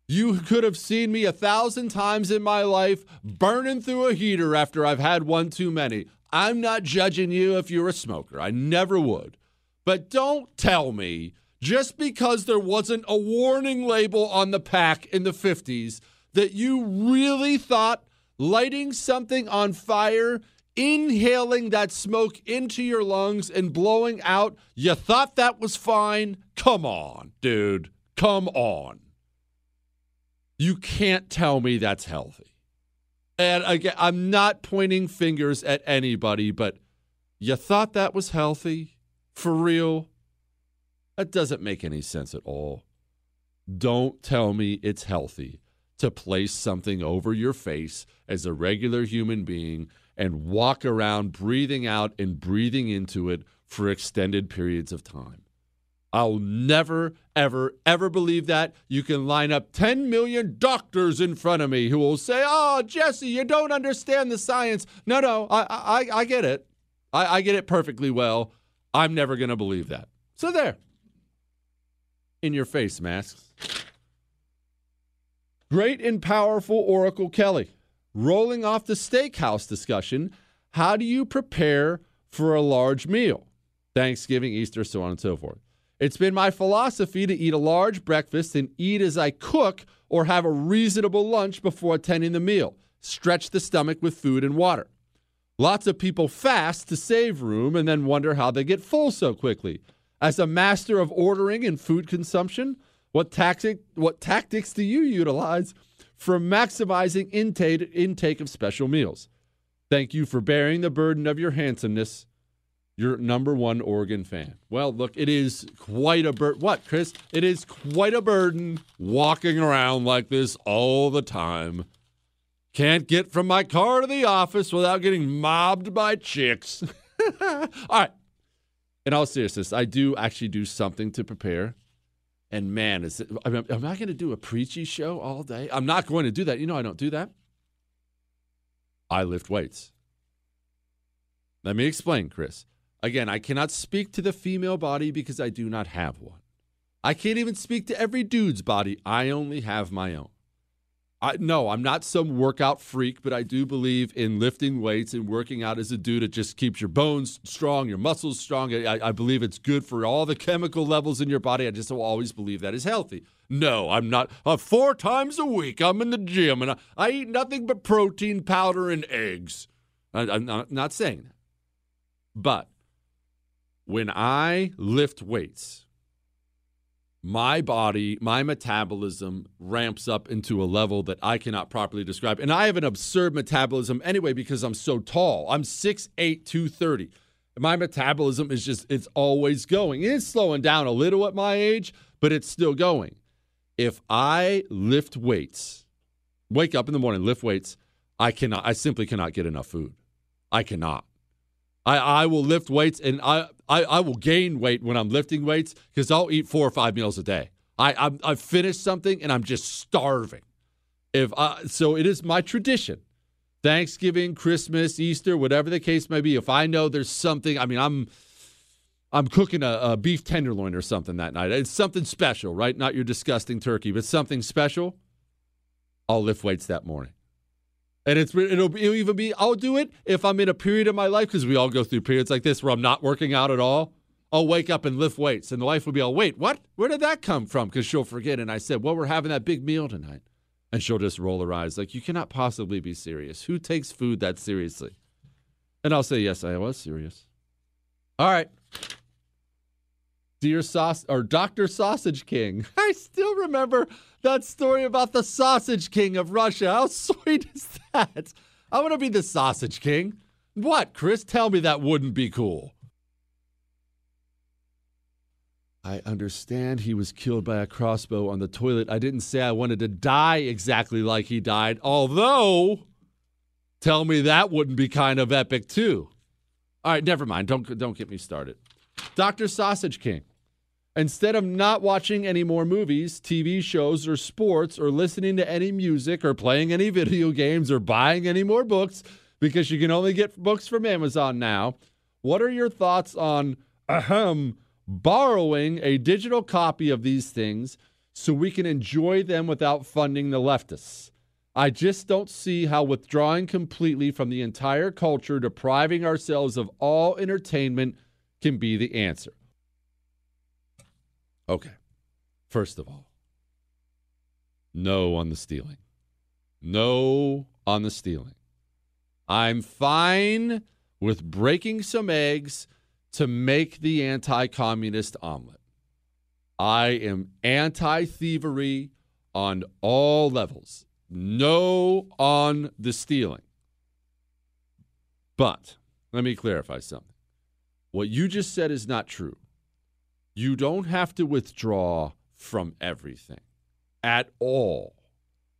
You could have seen me a thousand times in my life burning through a heater after I've had one too many. I'm not judging you if you're a smoker. I never would. But don't tell me just because there wasn't a warning label on the pack in the 50s that you really thought lighting something on fire inhaling that smoke into your lungs and blowing out. You thought that was fine? Come on, dude. Come on. You can't tell me that's healthy. And again, I'm not pointing fingers at anybody, but you thought that was healthy? For real? That doesn't make any sense at all. Don't tell me it's healthy to place something over your face as a regular human being and walk around breathing out and breathing into it for extended periods of time. I'll never, ever, ever believe that. You can line up 10 million doctors in front of me who will say, Oh, Jesse, you don't understand the science. No, no, I, I, I get it. I, I get it perfectly well. I'm never going to believe that. So there. In your face, masks. Great and powerful Oracle Kelly. Rolling off the steakhouse discussion, how do you prepare for a large meal? Thanksgiving, Easter, so on and so forth. It's been my philosophy to eat a large breakfast and eat as I cook or have a reasonable lunch before attending the meal. Stretch the stomach with food and water. Lots of people fast to save room and then wonder how they get full so quickly. As a master of ordering and food consumption, what tactic what tactics do you utilize for maximizing intake intake of special meals? Thank you for bearing the burden of your handsomeness. Your number one Oregon fan. Well, look, it is quite a burden. What, Chris? It is quite a burden walking around like this all the time. Can't get from my car to the office without getting mobbed by chicks. all right. In all seriousness, I do actually do something to prepare. And man, is it, I mean, am I going to do a preachy show all day? I'm not going to do that. You know, I don't do that. I lift weights. Let me explain, Chris. Again, I cannot speak to the female body because I do not have one. I can't even speak to every dude's body. I only have my own. I, no, I'm not some workout freak, but I do believe in lifting weights and working out as a dude. It just keeps your bones strong, your muscles strong. I, I believe it's good for all the chemical levels in your body. I just will always believe that is healthy. No, I'm not. Uh, four times a week, I'm in the gym and I, I eat nothing but protein powder and eggs. I, I'm not, not saying that. But when I lift weights, my body, my metabolism ramps up into a level that I cannot properly describe. And I have an absurd metabolism anyway because I'm so tall. I'm 6'8, 230. My metabolism is just, it's always going. It's slowing down a little at my age, but it's still going. If I lift weights, wake up in the morning, lift weights, I cannot, I simply cannot get enough food. I cannot. I, I will lift weights and I, I, I will gain weight when I'm lifting weights because I'll eat four or five meals a day. I, I'm, I've finished something and I'm just starving. If I, so, it is my tradition. Thanksgiving, Christmas, Easter, whatever the case may be. If I know there's something, I mean, I'm I'm cooking a, a beef tenderloin or something that night. It's something special, right? Not your disgusting turkey, but something special. I'll lift weights that morning. And it's it'll, it'll even be I'll do it if I'm in a period of my life because we all go through periods like this where I'm not working out at all. I'll wake up and lift weights, and the wife will be all, "Wait, what? Where did that come from?" Because she'll forget. And I said, "Well, we're having that big meal tonight," and she'll just roll her eyes like, "You cannot possibly be serious. Who takes food that seriously?" And I'll say, "Yes, I was serious." All right. Dear Sauce or Dr. Sausage King. I still remember that story about the Sausage King of Russia. How sweet is that? I want to be the Sausage King. What, Chris? Tell me that wouldn't be cool. I understand he was killed by a crossbow on the toilet. I didn't say I wanted to die exactly like he died, although tell me that wouldn't be kind of epic too. All right, never mind. Don't don't get me started. Dr. Sausage King. Instead of not watching any more movies, TV shows, or sports, or listening to any music, or playing any video games, or buying any more books, because you can only get books from Amazon now, what are your thoughts on ahem, borrowing a digital copy of these things so we can enjoy them without funding the leftists? I just don't see how withdrawing completely from the entire culture, depriving ourselves of all entertainment, can be the answer. Okay. First of all, no on the stealing. No on the stealing. I'm fine with breaking some eggs to make the anti communist omelet. I am anti thievery on all levels, no on the stealing. But let me clarify something. What you just said is not true. You don't have to withdraw from everything at all.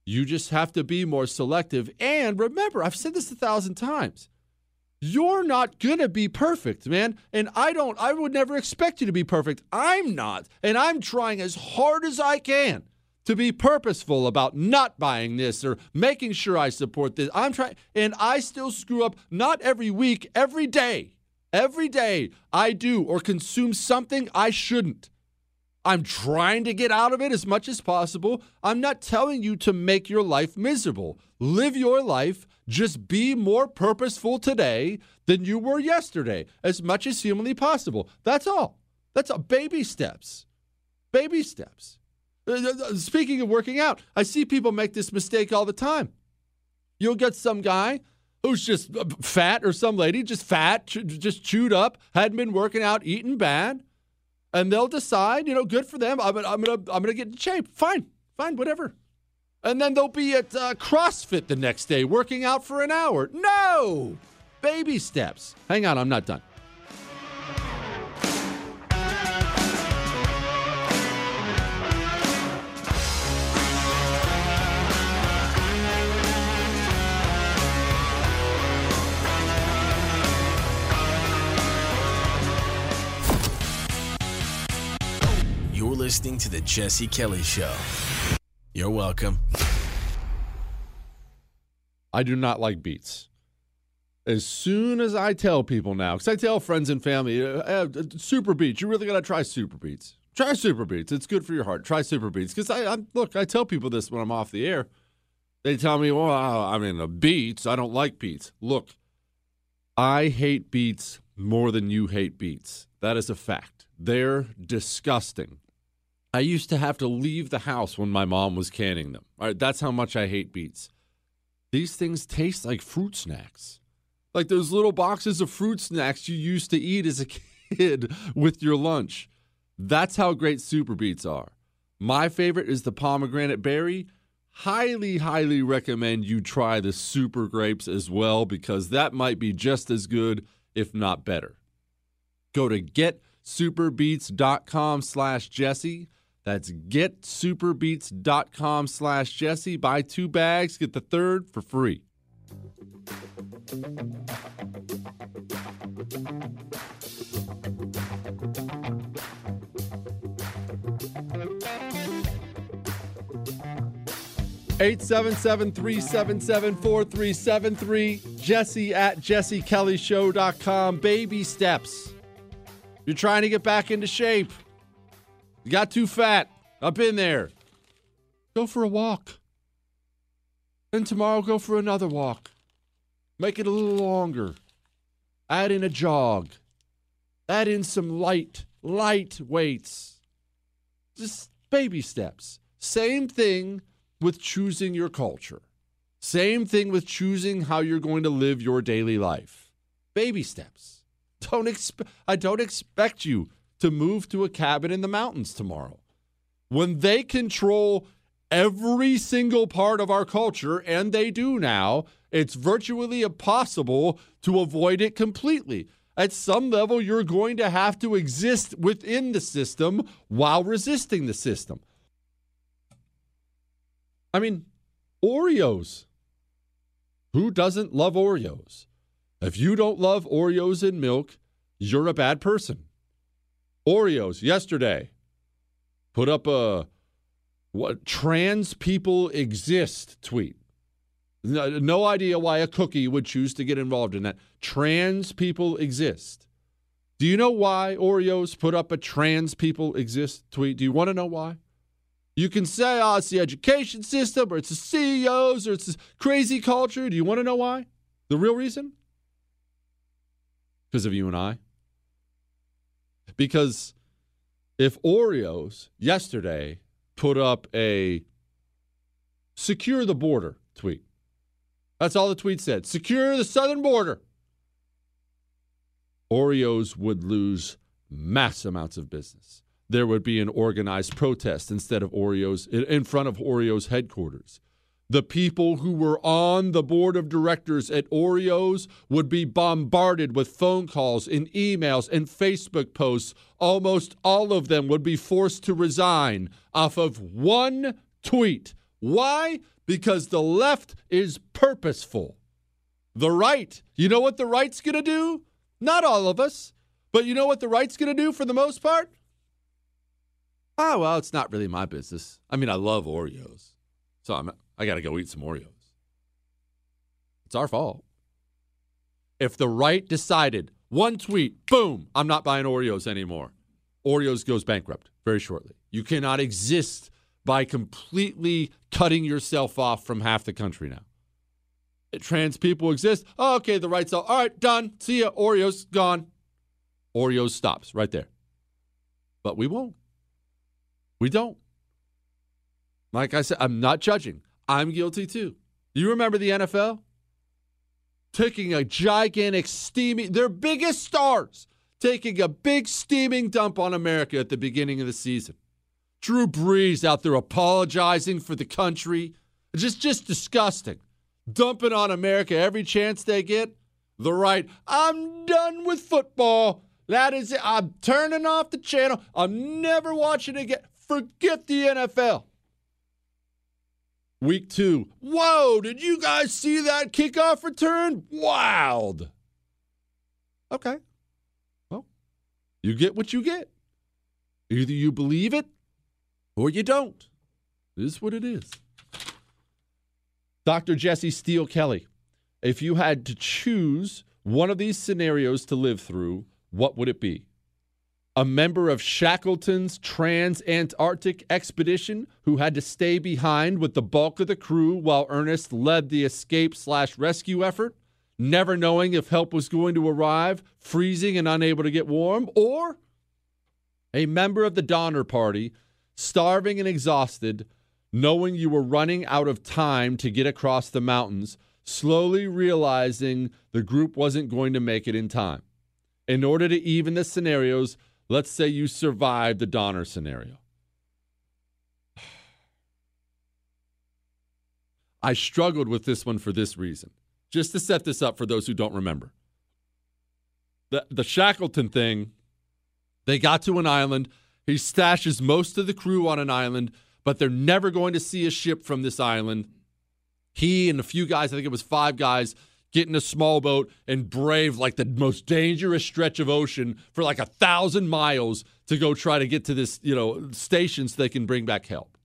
You just have to be more selective. And remember, I've said this a thousand times. You're not going to be perfect, man. And I don't, I would never expect you to be perfect. I'm not. And I'm trying as hard as I can to be purposeful about not buying this or making sure I support this. I'm trying, and I still screw up not every week, every day. Every day I do or consume something I shouldn't. I'm trying to get out of it as much as possible. I'm not telling you to make your life miserable. Live your life. Just be more purposeful today than you were yesterday, as much as humanly possible. That's all. That's all. Baby steps. Baby steps. Uh, uh, uh, speaking of working out, I see people make this mistake all the time. You'll get some guy who's just fat or some lady just fat, just chewed up, hadn't been working out, eating bad, and they'll decide, you know, good for them. I'm, I'm gonna I'm gonna get in shape. Fine, fine, whatever. And then they'll be at uh, CrossFit the next day, working out for an hour. No, baby steps. Hang on, I'm not done. Listening to The Jesse Kelly Show. You're welcome. I do not like beets. As soon as I tell people now, because I tell friends and family, uh, uh, SuperBeets, you really got to try SuperBeets. Try SuperBeets. It's good for your heart. Try SuperBeets. Because I, I, look, I tell people this when I'm off the air. They tell me, well, I mean, the beets, I don't like beets. Look, I hate beets more than you hate beets. That is a fact. They're disgusting. I used to have to leave the house when my mom was canning them. All right, that's how much I hate beets. These things taste like fruit snacks. Like those little boxes of fruit snacks you used to eat as a kid with your lunch. That's how great SuperBeets are. My favorite is the pomegranate berry. Highly, highly recommend you try the super grapes as well because that might be just as good, if not better. Go to getsuperbeets.com slash Jesse. That's getsuperbeets.com slash Jesse. Buy two bags, get the third for free. Eight seven seven three seven seven four three seven three. Jesse at jessekellyshow.com. Baby steps. You're trying to get back into shape. You got too fat. Up in there. Go for a walk. And tomorrow, go for another walk. Make it a little longer. Add in a jog. Add in some light, light weights. Just baby steps. Same thing with choosing your culture. Same thing with choosing how you're going to live your daily life. Baby steps. Don't expect I don't expect you to move to a cabin in the mountains tomorrow. When they control every single part of our culture, and they do now, it's virtually impossible to avoid it completely. At some level, you're going to have to exist within the system while resisting the system. I mean, Oreos. Who doesn't love Oreos? If you don't love Oreos and milk, you're a bad person. Oreos yesterday put up a what trans people exist tweet. No, no, idea why a cookie would choose to get involved in that. Trans people exist. Do you know why Oreos put up a trans people exist tweet? Do you want to know why? You can say, oh, it's the education system, or it's the CEOs, or it's this crazy culture. Do you want to know why? The real reason? Because of you and I. Because if Oreos yesterday put up a secure the border tweet, That's all the tweet said. Secure the southern border. Oreos would lose mass amounts of business. There would be an organized protest instead of Oreos in front of Oreos headquarters. The people who were on the board of directors at Oreos would be bombarded with phone calls and emails and Facebook posts. Almost all of them would be forced to resign off of one tweet. Why? Because the left is purposeful. The right, you know what the right's going to do? Not all of us, but you know what the right's going to do for the most part? Oh, well, it's not really my business. I mean, I love Oreos. So I'm, I got to go eat some Oreos. It's our fault. If the right decided one tweet, boom, I'm not buying Oreos anymore, Oreos goes bankrupt very shortly. You cannot exist by completely cutting yourself off from half the country now. Trans people exist. Oh, okay, the right's all, all right, done. See ya. Oreos gone. Oreos stops right there. But we won't. We don't. Like I said, I'm not judging. I'm guilty too. You remember the NFL? Taking a gigantic steaming, their biggest stars, taking a big steaming dump on America at the beginning of the season. Drew Brees out there apologizing for the country. Just just disgusting. Dumping on America every chance they get. The right, I'm done with football. That is it. I'm turning off the channel. I'm never watching again. Forget the NFL. Week two. Whoa, did you guys see that kickoff return? Wild. Okay. Well, you get what you get. Either you believe it or you don't. This is what it is. Dr. Jesse Steele Kelly, if you had to choose one of these scenarios to live through, what would it be? A member of Shackleton's trans-Antarctic expedition who had to stay behind with the bulk of the crew while Ernest led the escape slash rescue effort, never knowing if help was going to arrive, freezing and unable to get warm, or a member of the Donner Party, starving and exhausted, knowing you were running out of time to get across the mountains, slowly realizing the group wasn't going to make it in time. In order to even the scenarios, Let's say you survive the Donner scenario. I struggled with this one for this reason. Just to set this up for those who don't remember. The, the Shackleton thing, they got to an island. He stashes most of the crew on an island, but they're never going to see a ship from this island. He and a few guys, I think it was five guys, get in a small boat and brave like the most dangerous stretch of ocean for like a thousand miles to go try to get to this, you know, station so they can bring back help.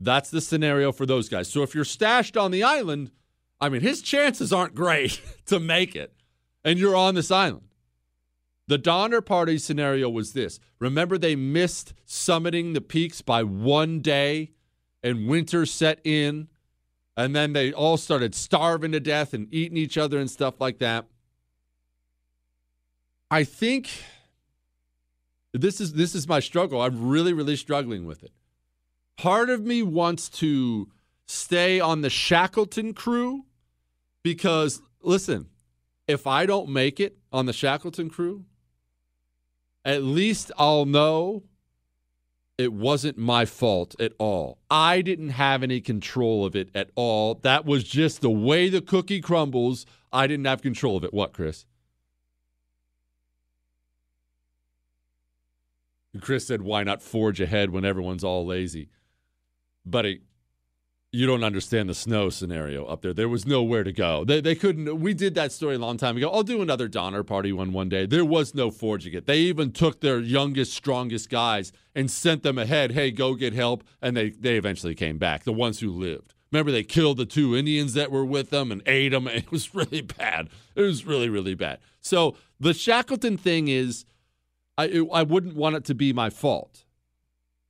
That's the scenario for those guys. So if you're stashed on the island, I mean, his chances aren't great to make it, and you're on this island. The Donner Party scenario was this. Remember, they missed summiting the peaks by one day, and winter set in and then they all started starving to death and eating each other and stuff like that. I think this is this is my struggle. I'm really really struggling with it. Part of me wants to stay on the Shackleton crew because listen, if I don't make it on the Shackleton crew, at least I'll know it wasn't my fault at all. I didn't have any control of it at all. That was just the way the cookie crumbles. I didn't have control of it. What, Chris? Chris said, why not forge ahead when everyone's all lazy? Buddy, you don't understand the snow scenario up there. There was nowhere to go. They, they couldn't. We did that story a long time ago. I'll do another Donner Party one one day. There was no forging it. They even took their youngest, strongest guys and sent them ahead. Hey, go get help. And they, they eventually came back, the ones who lived. Remember, they killed the two Indians that were with them and ate them. It was really bad. It was really, really bad. So the Shackleton thing is, I, I wouldn't want it to be my fault.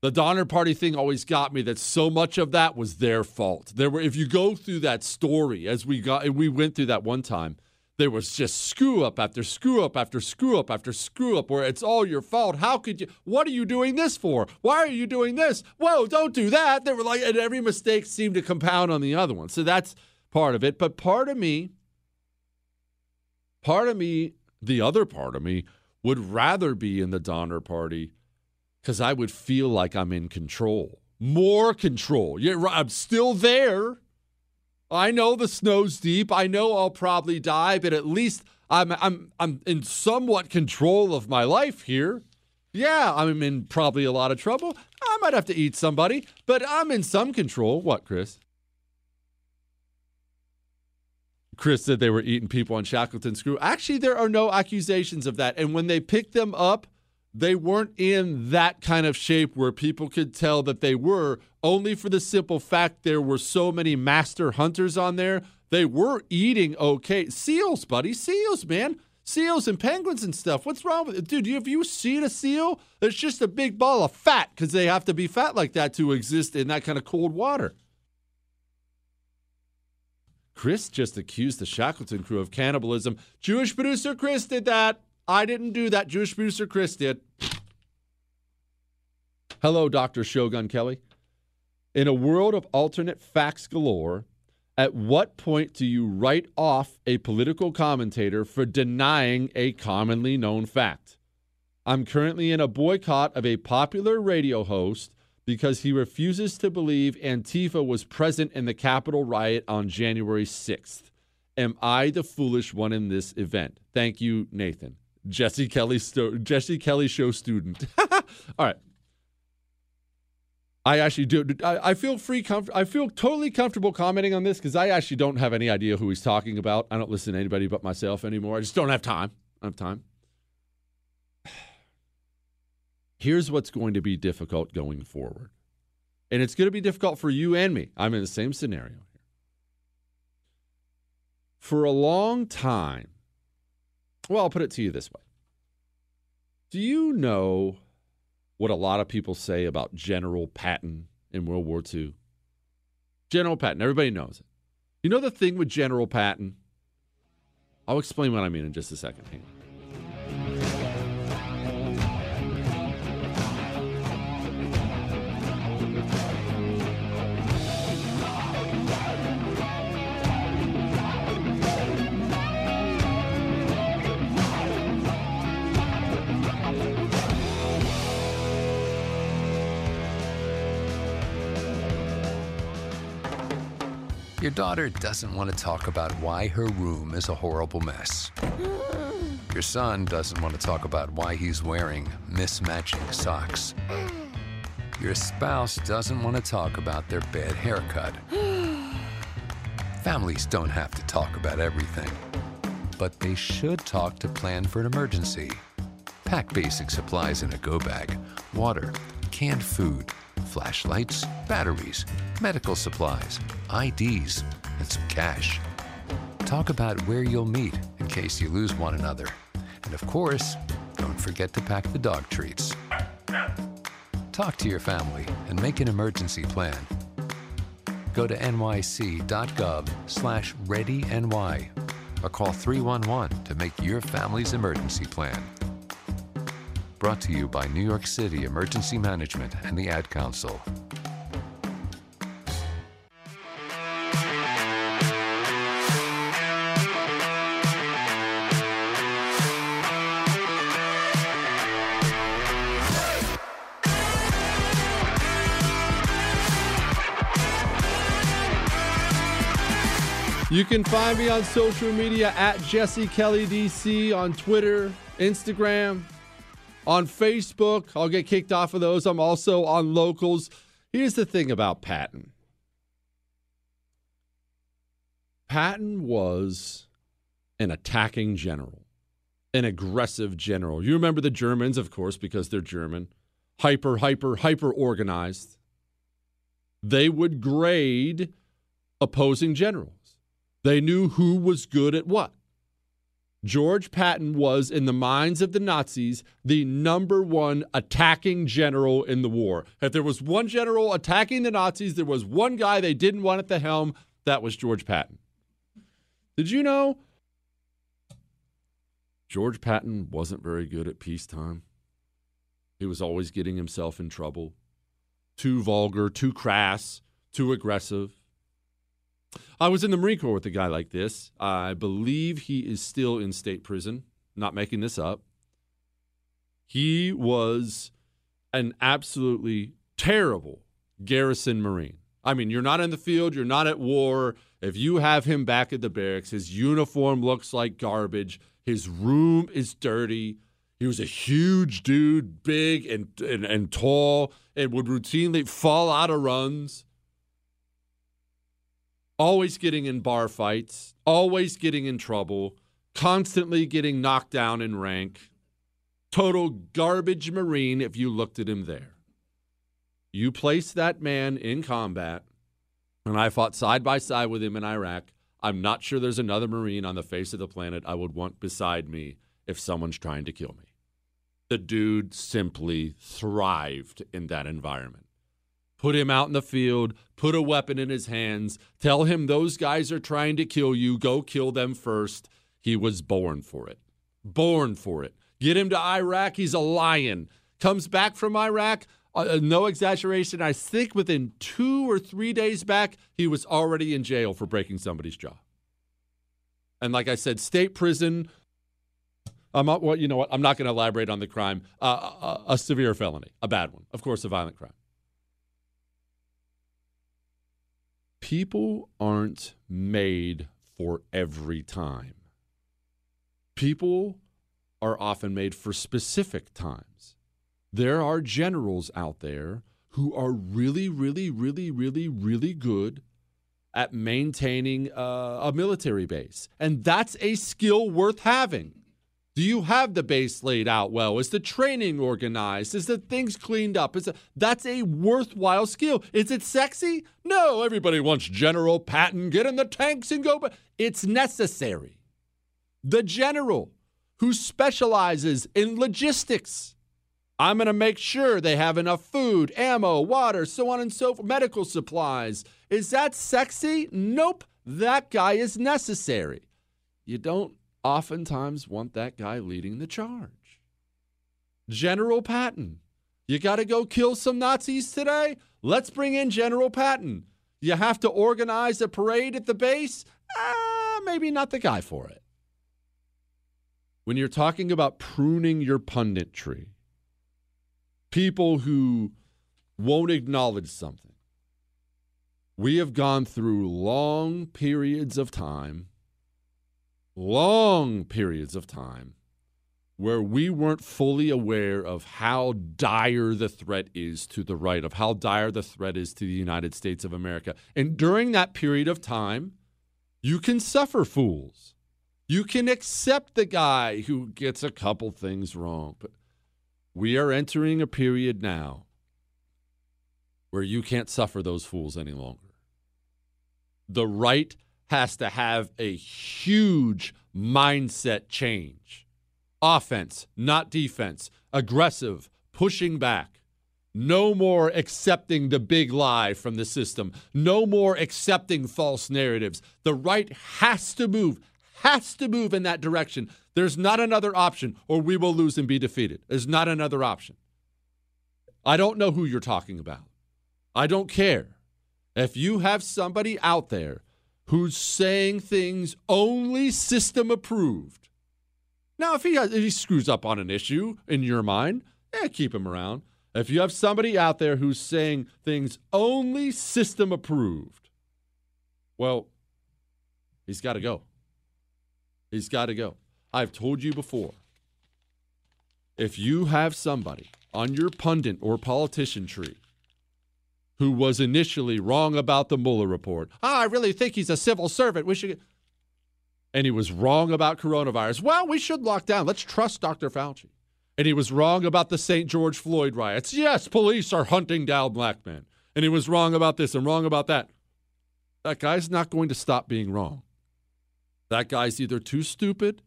The Donner Party thing always got me that so much of that was their fault. There were, if you go through that story as we got, we went through that one time, there was just screw up after screw up after screw up after screw up where it's all your fault. How could you? What are you doing this for? Why are you doing this? Whoa, don't do that. They were like, and every mistake seemed to compound on the other one. So that's part of it. But part of me, part of me, the other part of me, would rather be in the Donner Party because I would feel like I'm in control, more control. Yeah, I'm still there. I know the snow's deep. I know I'll probably die, but at least I'm I'm I'm in somewhat control of my life here. Yeah, I'm in probably a lot of trouble. I might have to eat somebody, but I'm in some control. What, Chris? Chris said they were eating people on Shackleton's crew. Actually, there are no accusations of that. And when they picked them up, they weren't in that kind of shape where people could tell that they were, only for the simple fact there were so many master hunters on there. They were eating okay. Seals, buddy, seals, man. Seals and penguins and stuff. What's wrong with it? Dude, have you seen a seal? It's just a big ball of fat because they have to be fat like that to exist in that kind of cold water. Chris just accused the Shackleton crew of cannibalism. Jewish producer Chris did that. I didn't do that. Jewish producer Chris did. Hello, Dr. Shogun Kelly. In a world of alternate facts galore, at what point do you write off a political commentator for denying a commonly known fact? I'm currently in a boycott of a popular radio host because he refuses to believe Antifa was present in the Capitol riot on January 6th. Am I the foolish one in this event? Thank you, Nathan. Jesse Kelly, sto- Jesse Kelly show student. All right. I actually do. I, I feel free. Comf- I feel totally comfortable commenting on this because I actually don't have any idea who he's talking about. I don't listen to anybody but myself anymore. I just don't have time. I have time. Here's what's going to be difficult going forward, and it's going to be difficult for you and me. I'm in the same scenario here. For a long time, well, I'll put it to you this way: Do you know? what a lot of people say about General Patton in World War II. General Patton, everybody knows it. You know the thing with General Patton? I'll explain what I mean in just a second. Hang on. Daughter doesn't want to talk about why her room is a horrible mess. Your son doesn't want to talk about why he's wearing mismatching socks. Your spouse doesn't want to talk about their bad haircut. Families don't have to talk about everything, but they should talk to plan for an emergency. Pack basic supplies in a go bag water, canned food, flashlights, batteries, medical supplies, IDs, and some cash. Talk about where you'll meet in case you lose one another. And of course, don't forget to pack the dog treats. Talk to your family and make an emergency plan. Go to nyc.gov slash readyny or call 311 to make your family's emergency plan. Brought to you by New York City Emergency Management and the Ad Council. You can find me on social media at Jesse Kelly DC on Twitter, Instagram, on Facebook. I'll get kicked off of those. I'm also on locals. Here's the thing about Patton Patton was an attacking general, an aggressive general. You remember the Germans, of course, because they're German, hyper, hyper, hyper organized. They would grade opposing generals. They knew who was good at what. George Patton was, in the minds of the Nazis, the number one attacking general in the war. If there was one general attacking the Nazis, there was one guy they didn't want at the helm. That was George Patton. Did you know George Patton wasn't very good at peacetime? He was always getting himself in trouble. Too vulgar, too crass, too aggressive. I was in the Marine Corps with a guy like this. I believe he is still in state prison. Not making this up. He was an absolutely terrible garrison Marine. I mean, you're not in the field, you're not at war. If you have him back at the barracks, his uniform looks like garbage, his room is dirty. He was a huge dude, big and, and, and tall, and would routinely fall out of runs. Always getting in bar fights, always getting in trouble, constantly getting knocked down in rank. Total garbage Marine if you looked at him there. You place that man in combat, and I fought side by side with him in Iraq. I'm not sure there's another Marine on the face of the planet I would want beside me if someone's trying to kill me. The dude simply thrived in that environment. Put him out in the field, put a weapon in his hands, tell him those guys are trying to kill you, go kill them first. He was born for it. Born for it. Get him to Iraq, he's a lion. Comes back from Iraq, uh, no exaggeration, I think within two or three days back, he was already in jail for breaking somebody's jaw. And like I said, state prison. I'm not, well, you know what? I'm not going to elaborate on the crime. Uh, a, a severe felony, a bad one, of course, a violent crime. People aren't made for every time. People are often made for specific times there are generals out there who are really, really, really, really, really good at maintaining uh, a military base. And that's a skill worth having. Do you have the base laid out well? Is the training organized? Is the things cleaned up? Is it, that's a worthwhile skill. Is it sexy? No, everybody wants General Patton, get in the tanks and go, but it's necessary. The general who specializes in logistics I'm going to make sure they have enough food, ammo, water, so on and so forth, medical supplies. Is that sexy? Nope. That guy is necessary. You don't oftentimes want that guy leading the charge. General Patton. You got to go kill some Nazis today? Let's bring in General Patton. You have to organize a parade at the base? Ah, maybe not the guy for it. When you're talking about pruning your pundit tree, people who won't acknowledge something. We have gone through long periods of time, long periods of time, where we weren't fully aware of how dire the threat is to the right, of how dire the threat is to the United States of America. And during that period of time, you can suffer fools. You can accept the guy who gets a couple things wrong. But we are entering a period now where you can't suffer those fools any longer. The right has to have a huge mindset change. Offense, not defense. Aggressive, pushing back. No more accepting the big lie from the system. No more accepting false narratives. The right has to move, has to move in that direction. There's not another option, or we will lose and be defeated. There's not another option. I don't know who you're talking about. I don't care. If you have somebody out there who's saying things only system approved, now if he, if he screws up on an issue in your mind, yeah, keep him around. If you have somebody out there who's saying things only system approved, well, he's got to go. He's got to go. I've told you before. If you have somebody on your pundit or politician tree who was initially wrong about the Mueller report, oh, I really think he's a civil servant. We should. And he was wrong about coronavirus. Well, we should lock down. Let's trust Dr. Fauci. And he was wrong about the St. George Floyd riots. Yes, police are hunting down black men. And he was wrong about this and wrong about that. That guy's not going to stop being wrong. That guy's either too stupid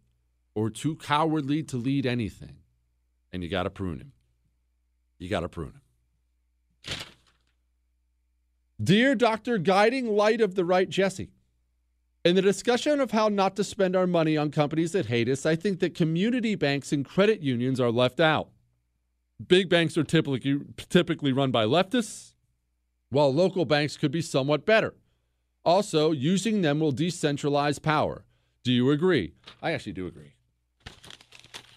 or too cowardly to lead anything. And you got to prune him. You got to prune him. Dear Dr. Guiding Light of the Right Jesse, in the discussion of how not to spend our money on companies that hate us, I think that community banks and credit unions are left out. Big banks are typically, typically run by leftists, while local banks could be somewhat better. Also, using them will decentralize power. Do you agree? I actually do agree.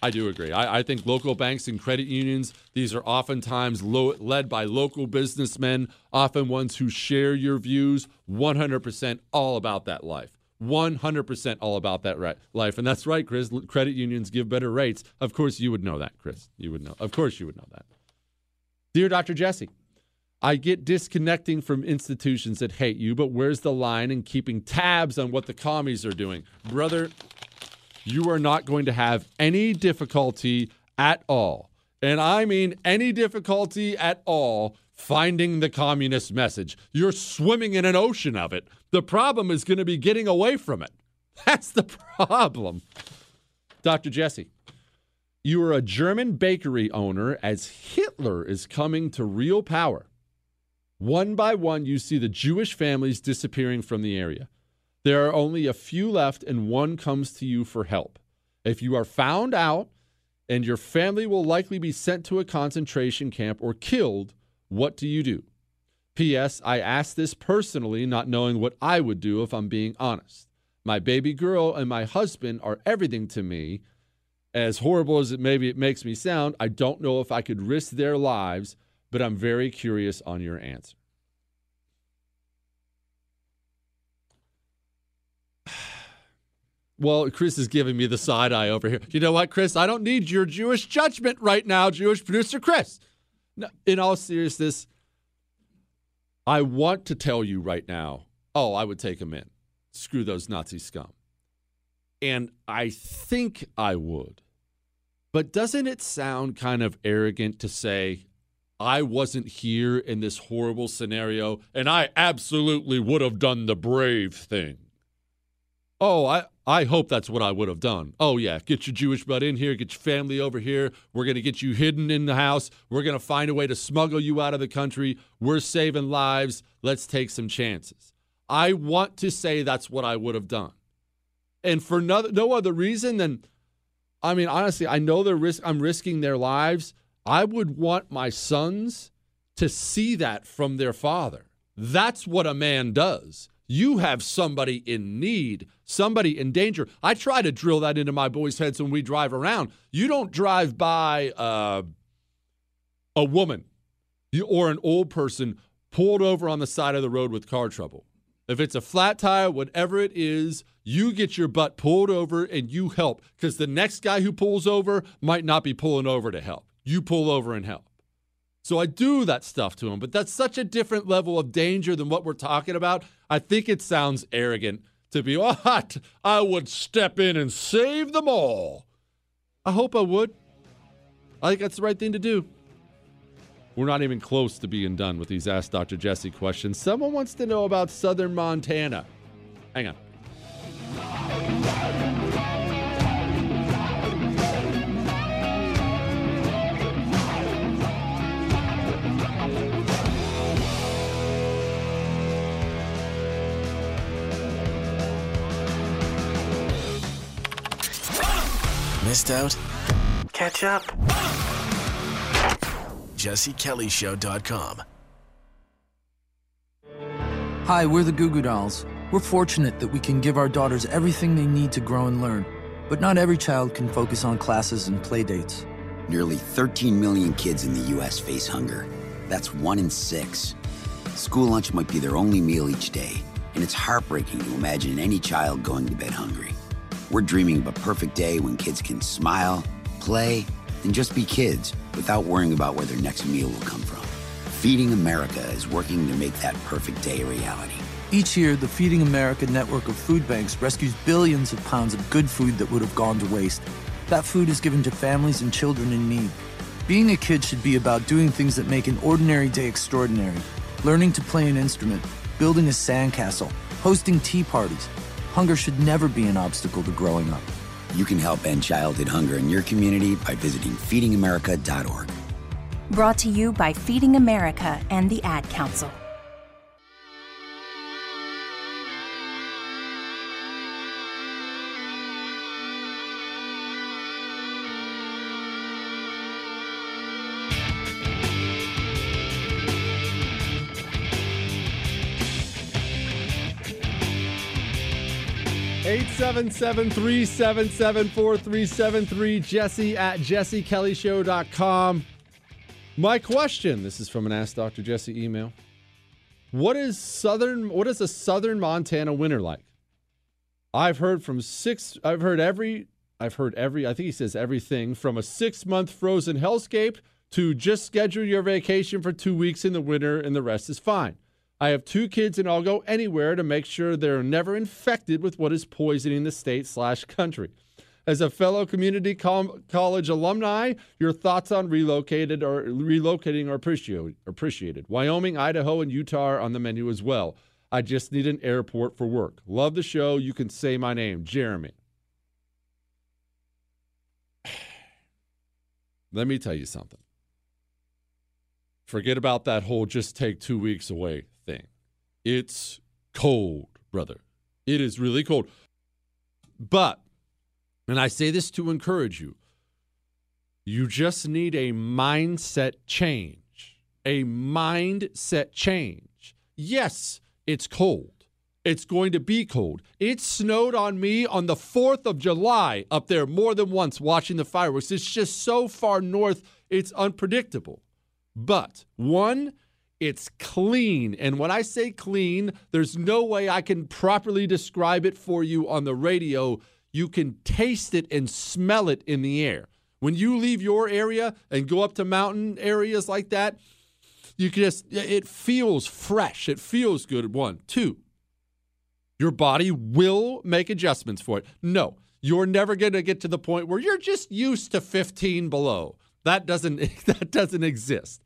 I do agree. I, I think local banks and credit unions, these are oftentimes led by local businessmen, often ones who share your views, 100% all about that life. 100% all about that right, life. And that's right, Chris. Credit unions give better rates. Of course, you would know that, Chris. You would know. Of course, you would know that. Dear Dr. Jesse, I get disconnecting from institutions that hate you, but where's the line in keeping tabs on what the commies are doing? Brother, you are not going to have any difficulty at all. And I mean any difficulty at all finding the communist message. You're swimming in an ocean of it. The problem is going to be getting away from it. That's the problem. Dr. Jesse, you are a German bakery owner as Hitler is coming to real power. One by one, you see the Jewish families disappearing from the area. There are only a few left, and one comes to you for help. If you are found out and your family will likely be sent to a concentration camp or killed, what do you do? P.S. I ask this personally, not knowing what I would do if I'm being honest. My baby girl and my husband are everything to me. As horrible as it maybe it makes me sound, I don't know if I could risk their lives, but I'm very curious on your answer. Well, Chris is giving me the side eye over here. You know what, Chris? I don't need your Jewish judgment right now, Jewish producer Chris. No, in all seriousness, I want to tell you right now oh, I would take him in. Screw those Nazi scum. And I think I would. But doesn't it sound kind of arrogant to say, I wasn't here in this horrible scenario and I absolutely would have done the brave thing? Oh, I, I hope that's what I would have done. Oh, yeah, get your Jewish butt in here, get your family over here. We're going to get you hidden in the house. We're going to find a way to smuggle you out of the country. We're saving lives. Let's take some chances. I want to say that's what I would have done. And for no, no other reason than, I mean, honestly, I know they're risk, I'm risking their lives. I would want my sons to see that from their father. That's what a man does you have somebody in need, somebody in danger. I try to drill that into my boys' heads when we drive around. You don't drive by uh, a woman or an old person pulled over on the side of the road with car trouble. If it's a flat tire, whatever it is, you get your butt pulled over and you help because the next guy who pulls over might not be pulling over to help. You pull over and help. So I do that stuff to him, but that's such a different level of danger than what we're talking about. I think it sounds arrogant to be, what? I would step in and save them all. I hope I would. I think that's the right thing to do. We're not even close to being done with these Ask Dr. Jesse questions. Someone wants to know about southern Montana. Hang on. Missed out? Catch up. JesseKellyShow.com. Hi, we're the Goo Goo Dolls. We're fortunate that we can give our daughters everything they need to grow and learn. But not every child can focus on classes and play dates. Nearly 13 million kids in the U.S. face hunger. That's one in six. School lunch might be their only meal each day, and it's heartbreaking to imagine any child going to bed hungry. We're dreaming of a perfect day when kids can smile, play, and just be kids without worrying about where their next meal will come from. Feeding America is working to make that perfect day a reality. Each year, the Feeding America network of food banks rescues billions of pounds of good food that would have gone to waste. That food is given to families and children in need. Being a kid should be about doing things that make an ordinary day extraordinary. Learning to play an instrument, building a sandcastle, hosting tea parties, Hunger should never be an obstacle to growing up. You can help end childhood hunger in your community by visiting feedingamerica.org. Brought to you by Feeding America and the Ad Council. 877 377 4373. Jesse at jessekellyshow.com. My question this is from an Ask Dr. Jesse email. What is southern what is a southern Montana winter like? I've heard from six I've heard every I've heard every I think he says everything from a 6-month frozen hellscape to just schedule your vacation for 2 weeks in the winter and the rest is fine. I have two kids and I'll go anywhere to make sure they're never infected with what is poisoning the state slash country. As a fellow community com- college alumni, your thoughts on relocated or relocating are appreciated. appreciated. Wyoming, Idaho, and Utah are on the menu as well. I just need an airport for work. Love the show. You can say my name, Jeremy. Let me tell you something. Forget about that whole just take two weeks away thing. It's cold, brother. It is really cold. But, and I say this to encourage you, you just need a mindset change. A mindset change. Yes, it's cold. It's going to be cold. It snowed on me on the 4th of July up there more than once watching the fireworks. It's just so far north, it's unpredictable. But one, it's clean. And when I say clean, there's no way I can properly describe it for you on the radio. You can taste it and smell it in the air. When you leave your area and go up to mountain areas like that, you just, it feels fresh. It feels good. One. Two, your body will make adjustments for it. No, you're never going to get to the point where you're just used to 15 below. That doesn't that doesn't exist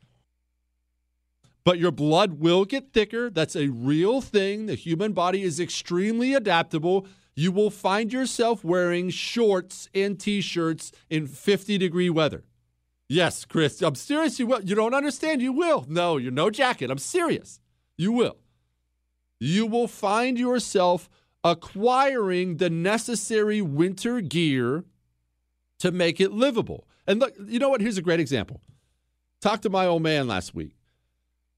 but your blood will get thicker. That's a real thing. The human body is extremely adaptable. You will find yourself wearing shorts and t shirts in 50 degree weather. Yes, Chris, I'm serious. You will. You don't understand. You will. No, you're no jacket. I'm serious. You will. You will find yourself acquiring the necessary winter gear to make it livable. And look, you know what? Here's a great example. Talked to my old man last week.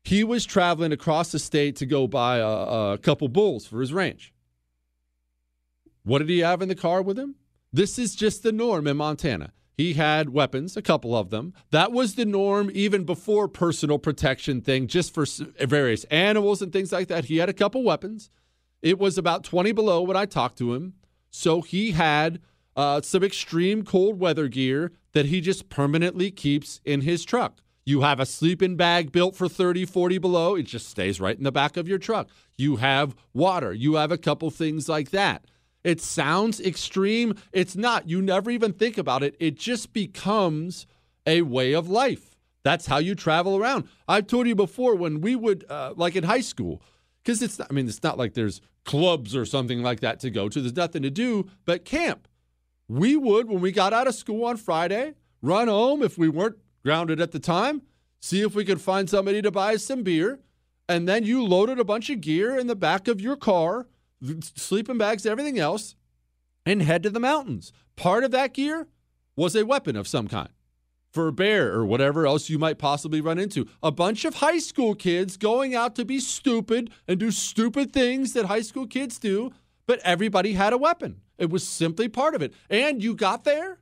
He was traveling across the state to go buy a, a couple bulls for his ranch. What did he have in the car with him? This is just the norm in Montana. He had weapons, a couple of them. That was the norm even before personal protection thing, just for various animals and things like that. He had a couple weapons. It was about 20 below when I talked to him. So he had uh, some extreme cold weather gear that he just permanently keeps in his truck. You have a sleeping bag built for 30, 40 below. It just stays right in the back of your truck. You have water. You have a couple things like that. It sounds extreme. It's not. You never even think about it. It just becomes a way of life. That's how you travel around. I've told you before when we would, uh, like in high school, because it's, I mean, it's not like there's clubs or something like that to go to. There's nothing to do but camp. We would, when we got out of school on Friday, run home if we weren't grounded at the time, see if we could find somebody to buy some beer. And then you loaded a bunch of gear in the back of your car, sleeping bags, everything else, and head to the mountains. Part of that gear was a weapon of some kind for a bear or whatever else you might possibly run into. A bunch of high school kids going out to be stupid and do stupid things that high school kids do, but everybody had a weapon. It was simply part of it. And you got there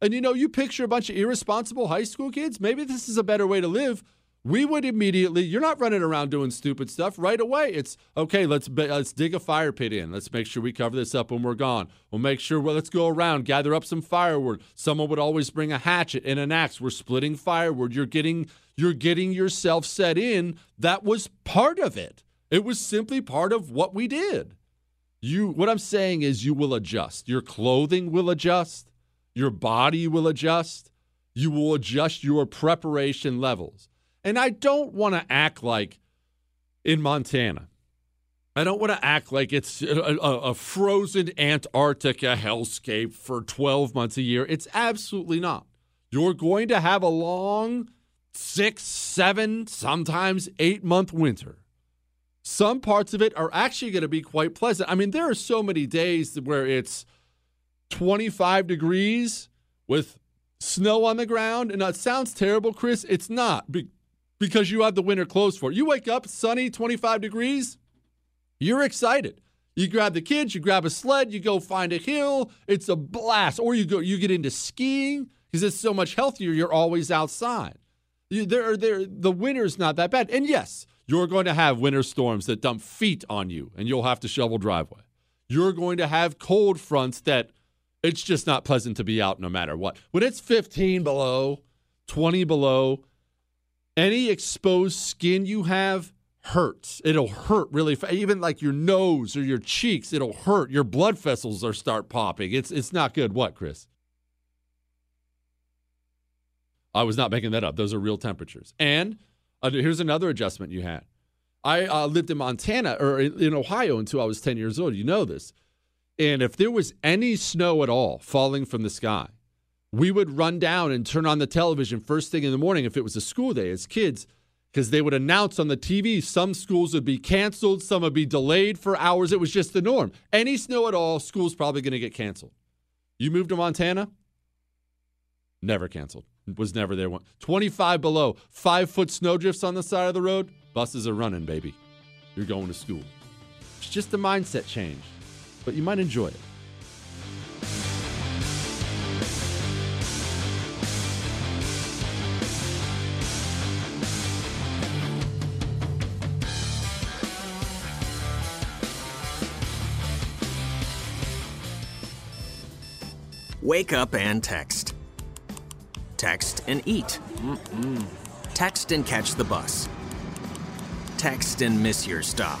and you know, you picture a bunch of irresponsible high school kids, maybe this is a better way to live. We would immediately, you're not running around doing stupid stuff right away. It's okay, let's let's dig a fire pit in. Let's make sure we cover this up when we're gone. We'll make sure well, let's go around, gather up some firewood. Someone would always bring a hatchet and an axe. We're splitting firewood. You're getting you're getting yourself set in. That was part of it. It was simply part of what we did. You what I'm saying is you will adjust. Your clothing will adjust. Your body will adjust. You will adjust your preparation levels. And I don't want to act like in Montana, I don't want to act like it's a, a, frozen Antarctica hellscape for 12 months a year. It's absolutely not. You're going to have a long six, seven, sometimes eight month winter. Some parts of it are actually going to be quite pleasant. I mean, there are so many days where it's 25 degrees with snow on the ground. And that sounds terrible, Chris. It's not because you have the winter clothes for it. You wake up, sunny, 25 degrees, you're excited. You grab the kids, you grab a sled, you go find a hill. It's a blast. Or you go, you get into skiing because it's so much healthier. You're always outside. You, there, there, the winter's not that bad. And yes, you're going to have winter storms that dump feet on you, and you'll have to shovel driveway. You're going to have cold fronts that it's just not pleasant to be out no matter what. When it's 15 below, 20 below, any exposed skin you have hurts. It'll hurt really even like your nose or your cheeks, it'll hurt. Your blood vessels are start popping. It's it's not good. What, Chris? I was not making that up. Those are real temperatures. And uh, here's another adjustment you had. I uh, lived in Montana or in, in Ohio until I was 10 years old. You know this. And if there was any snow at all falling from the sky, we would run down and turn on the television first thing in the morning if it was a school day as kids because they would announce on the TV some schools would be canceled, some would be delayed for hours. It was just the norm. Any snow at all, school's probably going to get canceled. You moved to Montana? Never canceled. Was never there. 25 below, five foot snowdrifts on the side of the road. Buses are running, baby. You're going to school. It's just a mindset change, but you might enjoy it. Wake up and text. Text and eat. Mm-mm. Text and catch the bus. Text and miss your stop.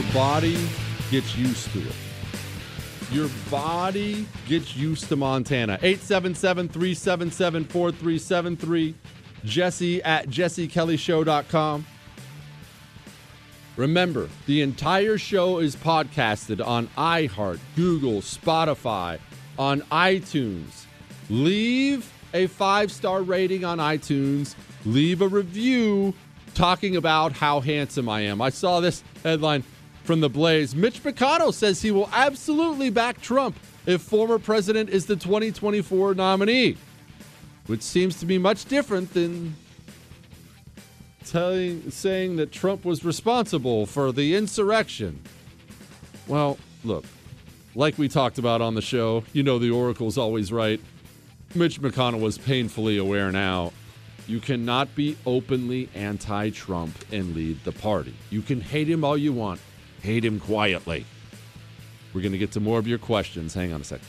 Your body gets used to it. Your body gets used to Montana. 877 377 4373. Jesse at jessekellyshow.com. Remember, the entire show is podcasted on iHeart, Google, Spotify, on iTunes. Leave a five star rating on iTunes. Leave a review talking about how handsome I am. I saw this headline from the Blaze. Mitch McConnell says he will absolutely back Trump if former president is the 2024 nominee, which seems to be much different than telling saying that Trump was responsible for the insurrection. Well, look, like we talked about on the show, you know the oracle's always right. Mitch McConnell was painfully aware now. You cannot be openly anti Trump and lead the party. You can hate him all you want, hate him quietly. We're going to get to more of your questions. Hang on a second.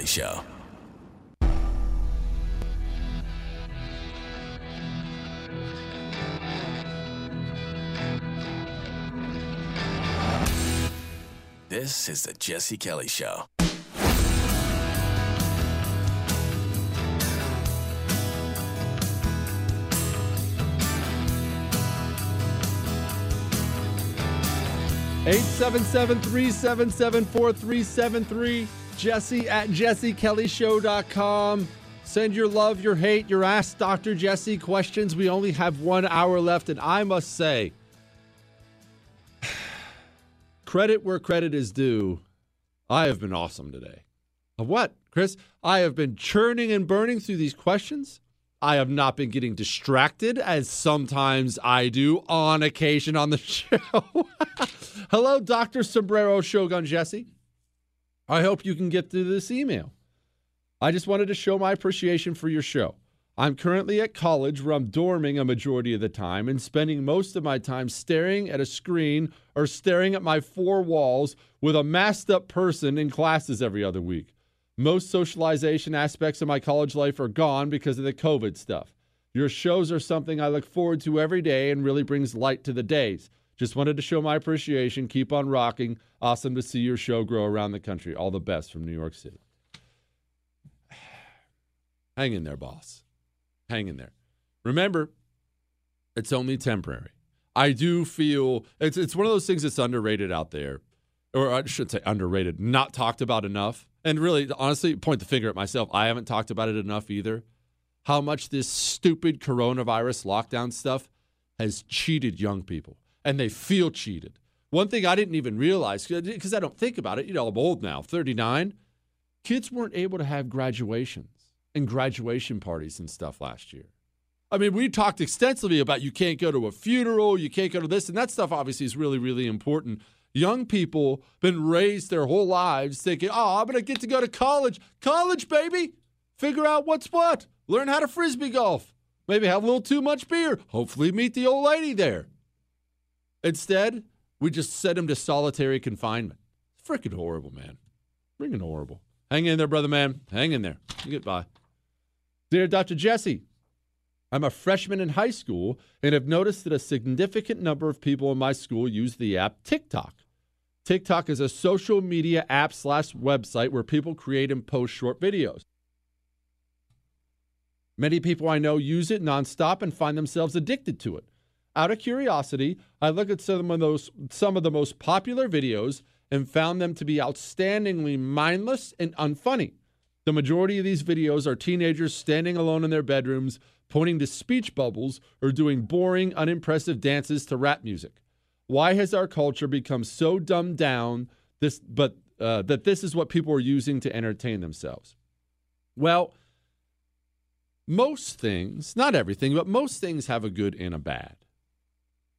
Kelly Show. This is the Jesse Kelly Show. Eight seven seven three seven seven four three seven three. Jesse at jessekellyshow.com. Send your love, your hate, your Ask Dr. Jesse questions. We only have one hour left, and I must say, credit where credit is due. I have been awesome today. What, Chris? I have been churning and burning through these questions. I have not been getting distracted as sometimes I do on occasion on the show. Hello, Dr. Sombrero Shogun Jesse. I hope you can get through this email. I just wanted to show my appreciation for your show. I'm currently at college where I'm dorming a majority of the time and spending most of my time staring at a screen or staring at my four walls with a masked up person in classes every other week. Most socialization aspects of my college life are gone because of the COVID stuff. Your shows are something I look forward to every day and really brings light to the days. Just wanted to show my appreciation. Keep on rocking. Awesome to see your show grow around the country. All the best from New York City. Hang in there, boss. Hang in there. Remember, it's only temporary. I do feel it's it's one of those things that's underrated out there, or I should say underrated, not talked about enough. And really, honestly, point the finger at myself. I haven't talked about it enough either. How much this stupid coronavirus lockdown stuff has cheated young people, and they feel cheated. One thing I didn't even realize because I don't think about it. You know, I'm old now, 39. Kids weren't able to have graduations and graduation parties and stuff last year. I mean, we talked extensively about you can't go to a funeral, you can't go to this, and that stuff obviously is really, really important. Young people been raised their whole lives thinking, "Oh, I'm gonna get to go to college, college, baby. Figure out what's what. Learn how to frisbee golf. Maybe have a little too much beer. Hopefully, meet the old lady there." Instead, we just sent him to solitary confinement. Freaking horrible, man. Freaking horrible. Hang in there, brother man. Hang in there. By. Dear Dr. Jesse, I'm a freshman in high school and have noticed that a significant number of people in my school use the app TikTok. TikTok is a social media app slash website where people create and post short videos. Many people I know use it nonstop and find themselves addicted to it. Out of curiosity, I looked at some of those some of the most popular videos and found them to be outstandingly mindless and unfunny. The majority of these videos are teenagers standing alone in their bedrooms, pointing to speech bubbles, or doing boring, unimpressive dances to rap music. Why has our culture become so dumbed down this, but uh, that this is what people are using to entertain themselves? Well, most things, not everything, but most things have a good and a bad.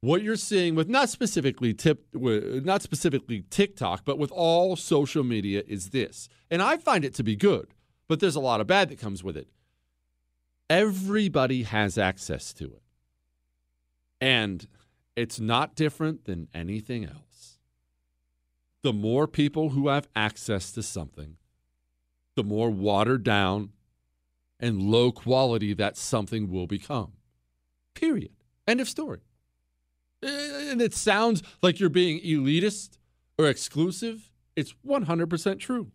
What you're seeing with not specifically tip, not specifically TikTok, but with all social media is this, and I find it to be good, but there's a lot of bad that comes with it. Everybody has access to it, and it's not different than anything else. The more people who have access to something, the more watered down and low quality that something will become. Period. End of story. Eh, and it sounds like you're being elitist or exclusive. It's 100% true.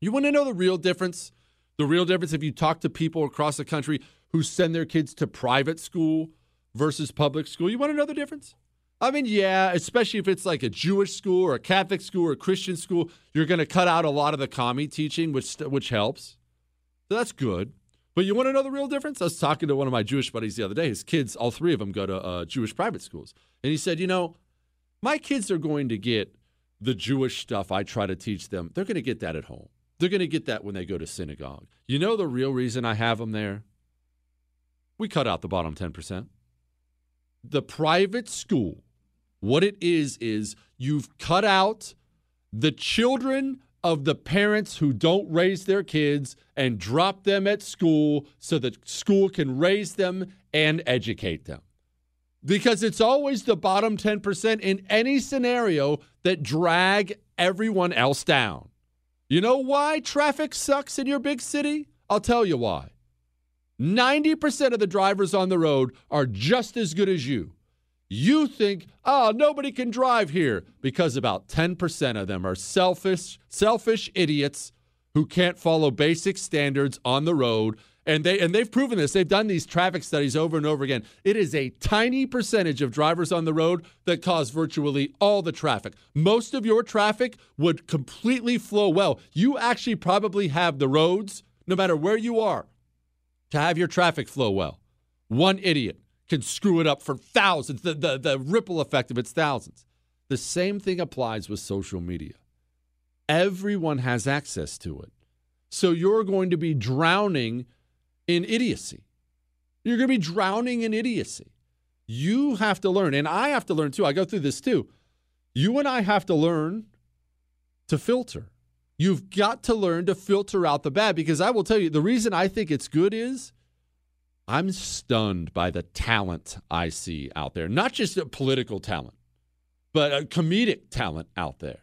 You want to know the real difference? The real difference if you talk to people across the country who send their kids to private school versus public school. You want to know the difference? I mean, yeah, especially if it's like a Jewish school or a Catholic school or a Christian school, you're going to cut out a lot of the commie teaching, which which helps. So that's good. But you want to know the real difference? I was talking to one of my Jewish buddies the other day. His kids, all three of them, go to uh, Jewish private schools. And he said, You know, my kids are going to get the Jewish stuff I try to teach them. They're going to get that at home. They're going to get that when they go to synagogue. You know the real reason I have them there? We cut out the bottom 10%. The private school, what it is, is you've cut out the children of the parents who don't raise their kids and drop them at school so that school can raise them and educate them. Because it's always the bottom 10% in any scenario that drag everyone else down. You know why traffic sucks in your big city? I'll tell you why. 90% of the drivers on the road are just as good as you. You think, oh, nobody can drive here because about 10% of them are selfish, selfish idiots who can't follow basic standards on the road And they and they've proven this. They've done these traffic studies over and over again. It is a tiny percentage of drivers on the road that cause virtually all the traffic. Most of your traffic would completely flow well. You actually probably have the roads, no matter where you are, to have your traffic flow well. One idiot can screw it up for thousands. The, the, the ripple effect of it's thousands. The same thing applies with social media. Everyone has access to it. So you're going to be drowning in idiocy. You're going to be drowning in idiocy. You have to learn, and I have to learn too. I go through this too. You and I have to learn to filter. You've got to learn to filter out the bad because I will tell you the reason I think it's good is I'm stunned by the talent I see out there, not just a political talent, but a comedic talent out there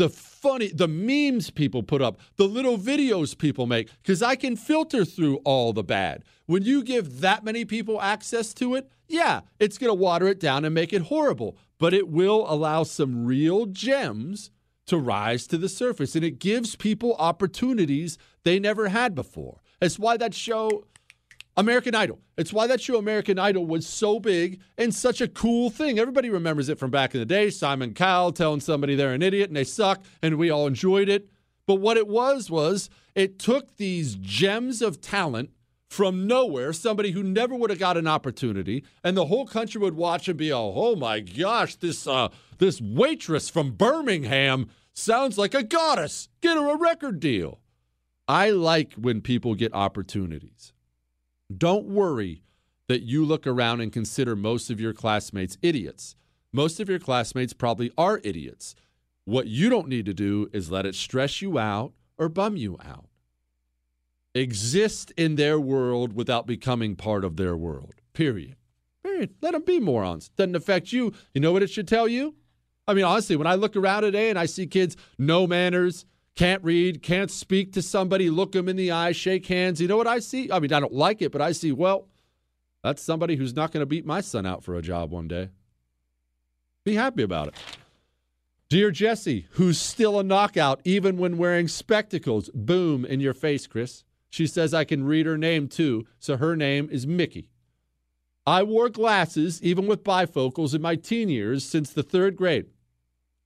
the funny, the memes people put up, the little videos people make, because I can filter through all the bad. When you give that many people access to it, yeah, it's going to water it down and make it horrible, but it will allow some real gems to rise to the surface. And it gives people opportunities they never had before. That's why that show, American Idol. It's why that show American Idol was so big and such a cool thing. Everybody remembers it from back in the day. Simon Cowell telling somebody they're an idiot and they suck, and we all enjoyed it. But what it was was it took these gems of talent from nowhere, somebody who never would have got an opportunity, and the whole country would watch and be, oh, oh my gosh, this uh, this waitress from Birmingham sounds like a goddess. Get her a record deal. I like when people get opportunities. Don't worry that you look around and consider most of your classmates idiots. Most of your classmates probably are idiots. What you don't need to do is let it stress you out or bum you out. Exist in their world without becoming part of their world. Period. Period. Let them be morons. Doesn't affect you. You know what it should tell you? I mean, honestly, when I look around today and I see kids, no manners, can't read, can't speak to somebody, look them in the eye, shake hands. You know what I see? I mean, I don't like it, but I see, well, that's somebody who's not going to beat my son out for a job one day. Be happy about it. Dear Jesse, who's still a knockout even when wearing spectacles. Boom in your face, Chris. She says I can read her name too, so her name is Mickey. I wore glasses even with bifocals in my teen years since the third grade.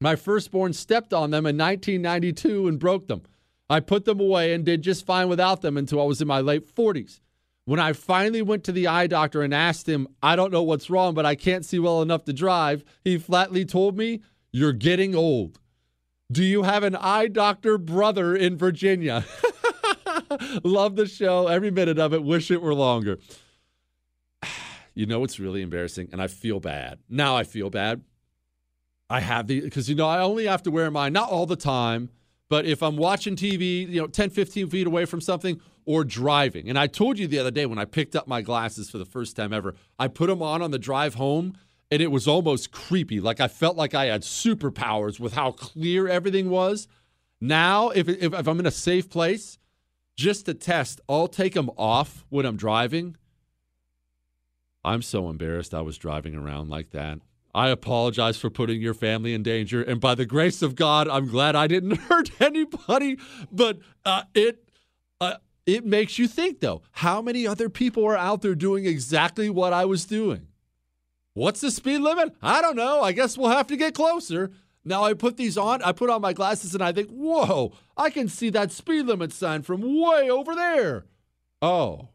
My firstborn stepped on them in 1992 and broke them. I put them away and did just fine without them until I was in my late 40s. When I finally went to the eye doctor and asked him, I don't know what's wrong, but I can't see well enough to drive, he flatly told me, You're getting old. Do you have an eye doctor brother in Virginia? Love the show, every minute of it. Wish it were longer. You know what's really embarrassing? And I feel bad. Now I feel bad I have the because you know I only have to wear mine not all the time, but if I'm watching TV, you know, 10, 15 feet away from something or driving. And I told you the other day when I picked up my glasses for the first time ever, I put them on on the drive home and it was almost creepy. Like I felt like I had superpowers with how clear everything was. Now, if, if, if I'm in a safe place, just to test, I'll take them off when I'm driving. I'm so embarrassed I was driving around like that. I apologize for putting your family in danger. And by the grace of God, I'm glad I didn't hurt anybody. But uh, it uh, it makes you think, though, how many other people are out there doing exactly what I was doing? What's the speed limit? I don't know. I guess we'll have to get closer. Now I put these on, I put on my glasses, and I think, whoa, I can see that speed limit sign from way over there. Oh,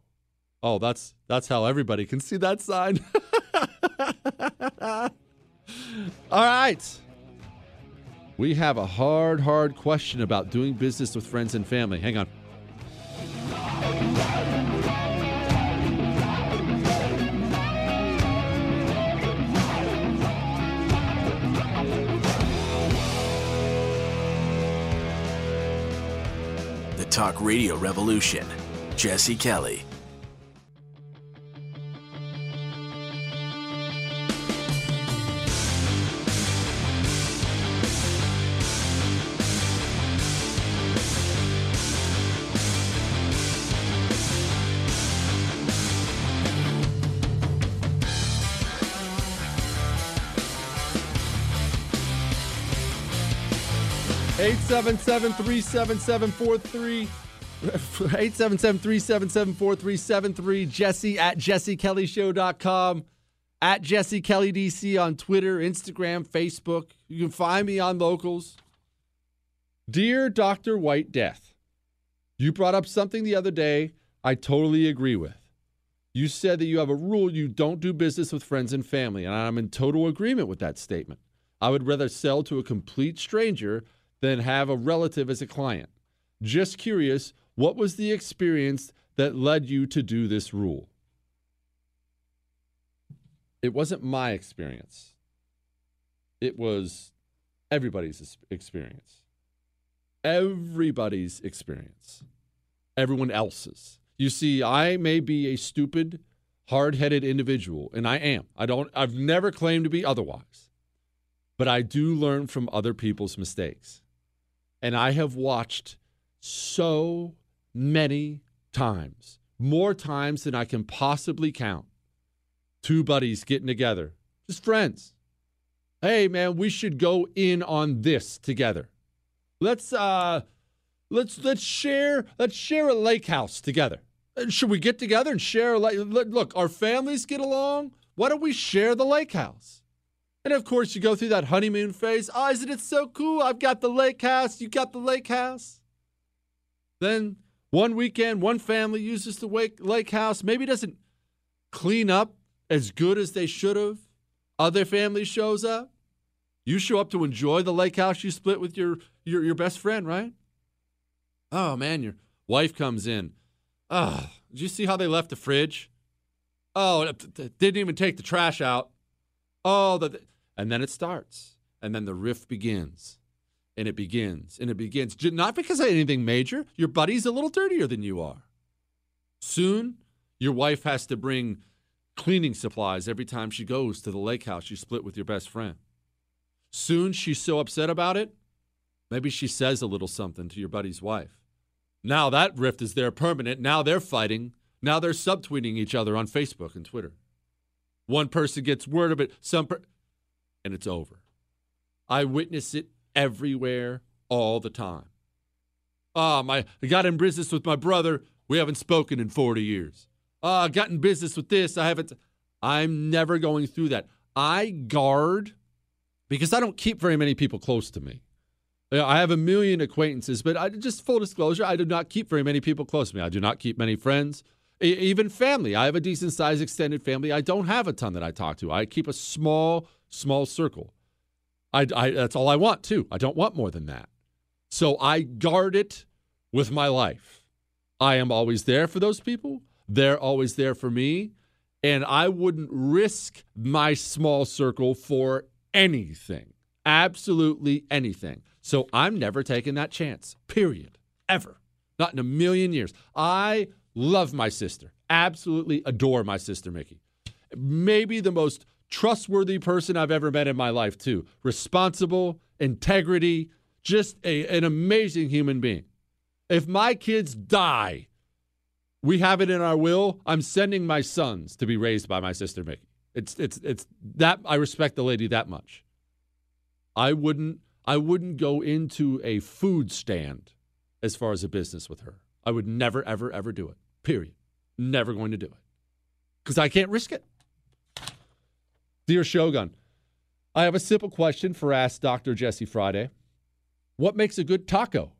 oh, that's that's how everybody can see that sign. All right. We have a hard, hard question about doing business with friends and family. Hang on. The Talk Radio Revolution. Jesse Kelly. 877 377 43 877-377-4373. Jesse at jessekellyshow.com. At Jesse Kelly DC on Twitter, Instagram, Facebook. You can find me on locals. Dear Dr. White Death, you brought up something the other day I totally agree with. You said that you have a rule you don't do business with friends and family, and I'm in total agreement with that statement. I would rather sell to a complete stranger than have a relative as a client. Just curious, what was the experience that led you to do this rule? It wasn't my experience. It was everybody's experience. Everybody's experience. Everyone else's. You see, I may be a stupid, hard-headed individual, and I am. I don't I've never claimed to be otherwise. But I do learn from other people's mistakes. And I have watched so many times, more times than I can possibly count. Two buddies getting together, just friends. Hey man, we should go in on this together. Let's uh let's let's share let's share a lake house together. Uh, should we get together and share a lake? Look, our families get along. Why don't we share the lake house? And of course, you go through that honeymoon phase. Oh, isn't it so cool? I've got the lake house. You got the lake house. Then one weekend, one family uses the lake house, maybe doesn't clean up as good as they should have. Other family shows up. You show up to enjoy the lake house you split with your, your, your best friend, right? Oh man, your wife comes in. Oh, did you see how they left the fridge? Oh, didn't even take the trash out. Oh, the, and then it starts. And then the rift begins and it begins and it begins. Not because of anything major. Your buddy's a little dirtier than you are. Soon, your wife has to bring cleaning supplies every time she goes to the lake house you split with your best friend. Soon, she's so upset about it, maybe she says a little something to your buddy's wife. Now that rift is there permanent. Now they're fighting. Now they're subtweeting each other on Facebook and Twitter. One person gets word of it, some per- and it's over. I witness it everywhere all the time. Ah, my I got in business with my brother. We haven't spoken in 40 years. Ah, I got in business with this. I haven't. I'm never going through that. I guard because I don't keep very many people close to me. I have a million acquaintances, but I just full disclosure, I do not keep very many people close to me. I do not keep many friends, even family. I have a decent sized extended family. I don't have a ton that I talk to. I keep a small, small circle. I, I, that's all I want too. I don't want more than that. So I guard it with my life. I am always there for those people. They're always there for me. And I wouldn't risk my small circle for anything. Absolutely anything. So I'm never taking that chance, period. Ever. Not in a million years. I love my sister. Absolutely adore my sister, Mickey. Maybe the most trustworthy person I've ever met in my life, too. Responsible, integrity, just a, an amazing human being. If my kids die, we have it in our will. I'm sending my sons to be raised by my sister Mickey. It's it's it's that I respect the lady that much. I wouldn't I wouldn't go into a food stand as far as a business with her. I would never ever ever do it. Period. Never going to do it. Cuz I can't risk it. Dear Shogun, I have a simple question for Ask Dr. Jesse Friday. What makes a good taco?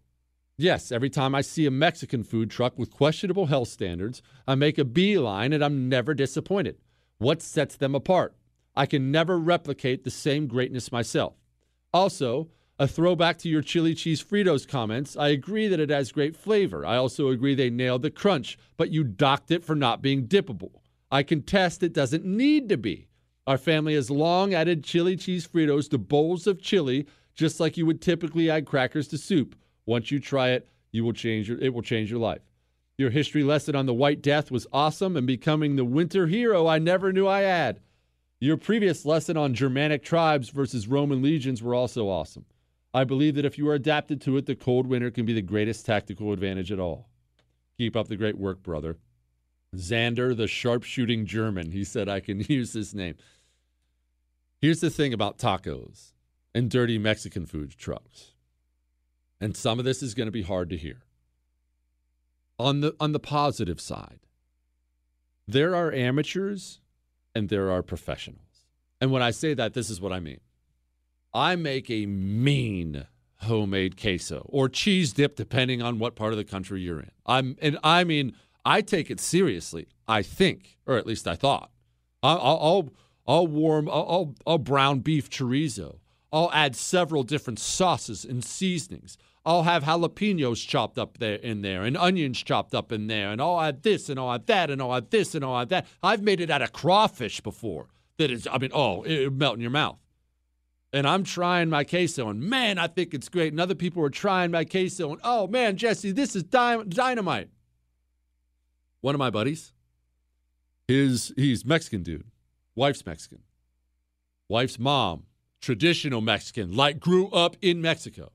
Yes, every time I see a Mexican food truck with questionable health standards, I make a beeline and I'm never disappointed. What sets them apart? I can never replicate the same greatness myself. Also, a throwback to your chili cheese Fritos comments, I agree that it has great flavor. I also agree they nailed the crunch, but you docked it for not being dippable. I contest it doesn't need to be. Our family has long added chili cheese Fritos to bowls of chili, just like you would typically add crackers to soup. Once you try it, you will change your, it will change your life. Your history lesson on the White Death was awesome, and becoming the winter hero I never knew I had. Your previous lesson on Germanic tribes versus Roman legions were also awesome. I believe that if you are adapted to it, the cold winter can be the greatest tactical advantage at all. Keep up the great work, brother. Xander, the sharpshooting German. He said I can use this name. Here's the thing about tacos and dirty Mexican food trucks. And some of this is going to be hard to hear. on the on the positive side, there are amateurs and there are professionals. And when I say that, this is what I mean. I make a mean homemade queso or cheese dip, depending on what part of the country you're in. I'm and I mean I take it seriously. I think, or at least I thought. I'll I'll, I'll warm I'll, I'll brown beef chorizo. I'll add several different sauces and seasonings. I'll have jalapenos chopped up there in there and onions chopped up in there, and I'll add this and I'll add that and I'll add this and I'll add that. I've made it out of crawfish before. That is, I mean, oh, it, melt in your mouth. And I'm trying my queso, and man, I think it's great. And other people are trying my queso, and oh man, Jesse, this is dy- dynamite. One of my buddies, his he's Mexican dude, wife's Mexican, wife's mom, traditional Mexican, like grew up in Mexico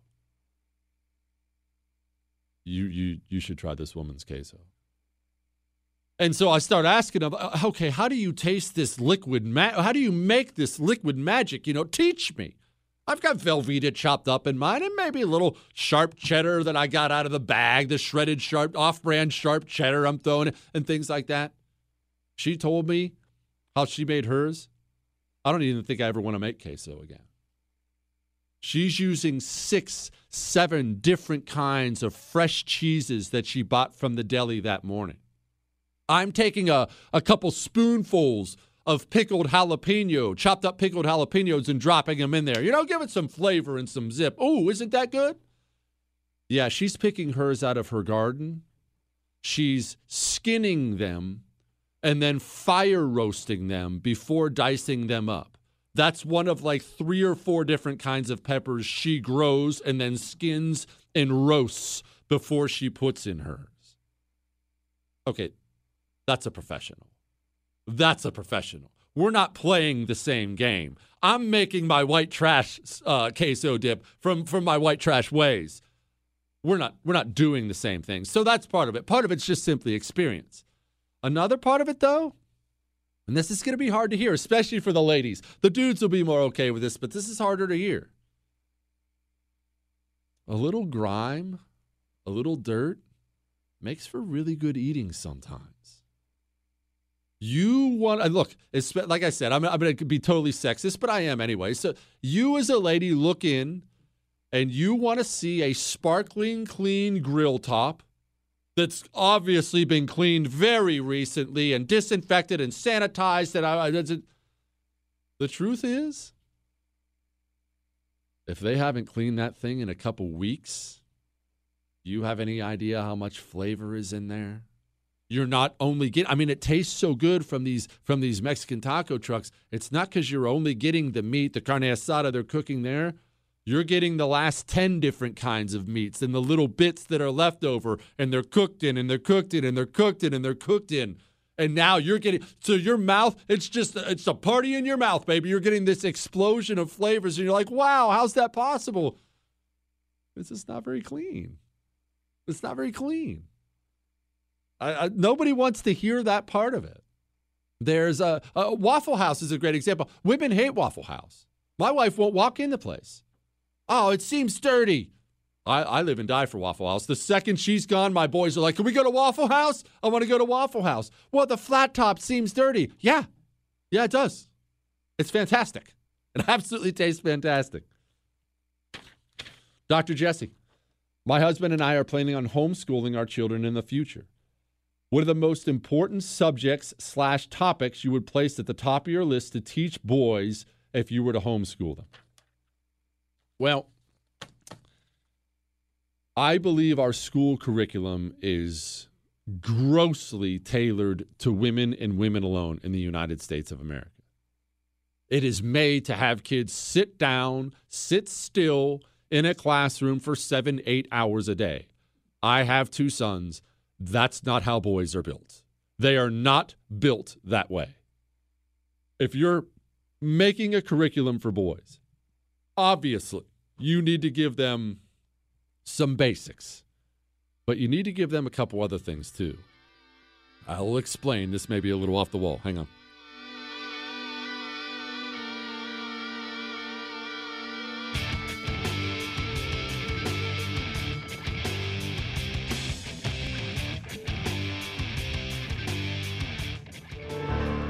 you you you should try this woman's queso. And so I start asking him, okay, how do you taste this liquid? Ma- how do you make this liquid magic? You know, teach me. I've got Velveeta chopped up in mine, and maybe a little sharp cheddar that I got out of the bag, the shredded sharp, off-brand sharp cheddar I'm throwing, and things like that. She told me how she made hers. I don't even think I ever want to make queso again. She's using six, seven different kinds of fresh cheeses that she bought from the deli that morning. I'm taking a, a couple spoonfuls of pickled jalapeno, chopped up pickled jalapenos, and dropping them in there. You know, give it some flavor and some zip. Oh, isn't that good? Yeah, she's picking hers out of her garden. She's skinning them and then fire roasting them before dicing them up. That's one of like three or four different kinds of peppers she grows and then skins and roasts before she puts in hers. Okay, that's a professional. That's a professional. We're not playing the same game. I'm making my white trash uh, queso dip from from my white trash ways. We're not we're not doing the same thing. So that's part of it. Part of it's just simply experience. Another part of it though and this is going to be hard to hear, especially for the ladies. The dudes will be more okay with this, but this is harder to hear. A little grime, a little dirt makes for really good eating sometimes. You want to look, like I said, I'm, I'm going to be totally sexist, but I am anyway. So, you as a lady look in and you want to see a sparkling clean grill top that's obviously been cleaned very recently and disinfected and sanitized. And uh, I, I, the truth is, if they haven't cleaned that thing in a couple weeks, do you have any idea how much flavor is in there? You're not only getting I mean it tastes so good from these from these Mexican taco trucks. It's not cuz you're only getting the meat, the carne asada they're cooking there. You're getting the last 10 different kinds of meats and the little bits that are left over, and they're cooked in, and they're cooked in, and they're cooked in, and they're cooked in. And now you're getting, so your mouth, it's just, it's a party in your mouth, baby. You're getting this explosion of flavors, and you're like, wow, how's that possible? It's just not very clean. It's not very clean. I, I, nobody wants to hear that part of it. There's a, a Waffle House is a great example. Women hate Waffle House. My wife won't walk in the place. Oh, it seems dirty. I, I live and die for Waffle House. The second she's gone, my boys are like, Can we go to Waffle House? I want to go to Waffle House. Well, the flat top seems dirty. Yeah. Yeah, it does. It's fantastic. It absolutely tastes fantastic. Dr. Jesse, my husband and I are planning on homeschooling our children in the future. What are the most important subjects slash topics you would place at the top of your list to teach boys if you were to homeschool them? Well, I believe our school curriculum is grossly tailored to women and women alone in the United States of America. It is made to have kids sit down, sit still in a classroom for seven, eight hours a day. I have two sons. That's not how boys are built. They are not built that way. If you're making a curriculum for boys, obviously, you need to give them some basics, but you need to give them a couple other things too. I'll explain. This may be a little off the wall. Hang on.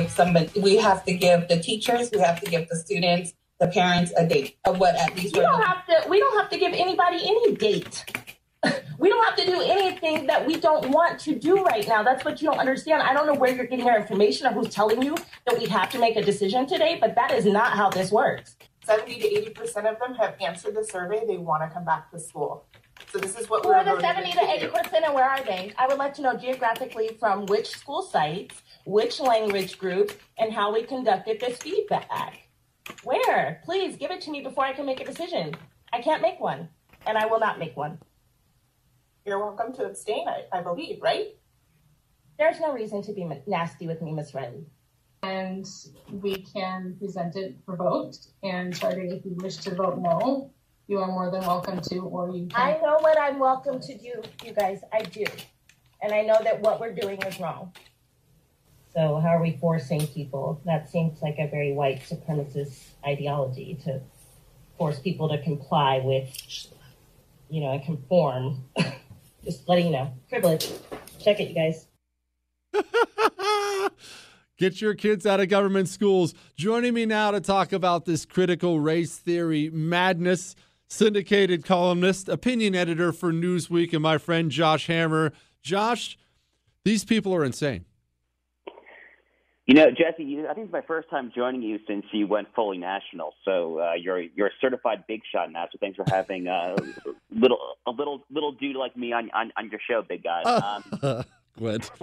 Give somebody, we have to give the teachers, we have to give the students, the parents a date of what at least We don't have to. We don't have to give anybody any date. we don't have to do anything that we don't want to do right now. That's what you don't understand. I don't know where you're getting your information or who's telling you that we have to make a decision today, but that is not how this works. 70 to 80 percent of them have answered the survey. They want to come back to school. So this is what Who we're are the 70 to 80 percent, and where are they? I would like to know geographically from which school sites, which language group, and how we conducted this feedback. Where? Please give it to me before I can make a decision. I can't make one, and I will not make one. You're welcome to abstain, I, I believe, right? There's no reason to be m- nasty with me, Miss Riley. and we can present it for vote. And Charlie, if you wish to vote no, you are more than welcome to, or you can. I know what I'm welcome to do, you guys. I do. And I know that what we're doing is wrong. So, how are we forcing people? That seems like a very white supremacist ideology to force people to comply with, you know, and conform. Just letting you know. Privilege. Check it, you guys. Get your kids out of government schools. Joining me now to talk about this critical race theory madness, syndicated columnist, opinion editor for Newsweek, and my friend Josh Hammer. Josh, these people are insane. You know, Jesse, you, I think it's my first time joining you since you went fully national. So uh, you're you're a certified big shot now. So thanks for having uh, little a little little dude like me on on, on your show, big guy. Um, Good.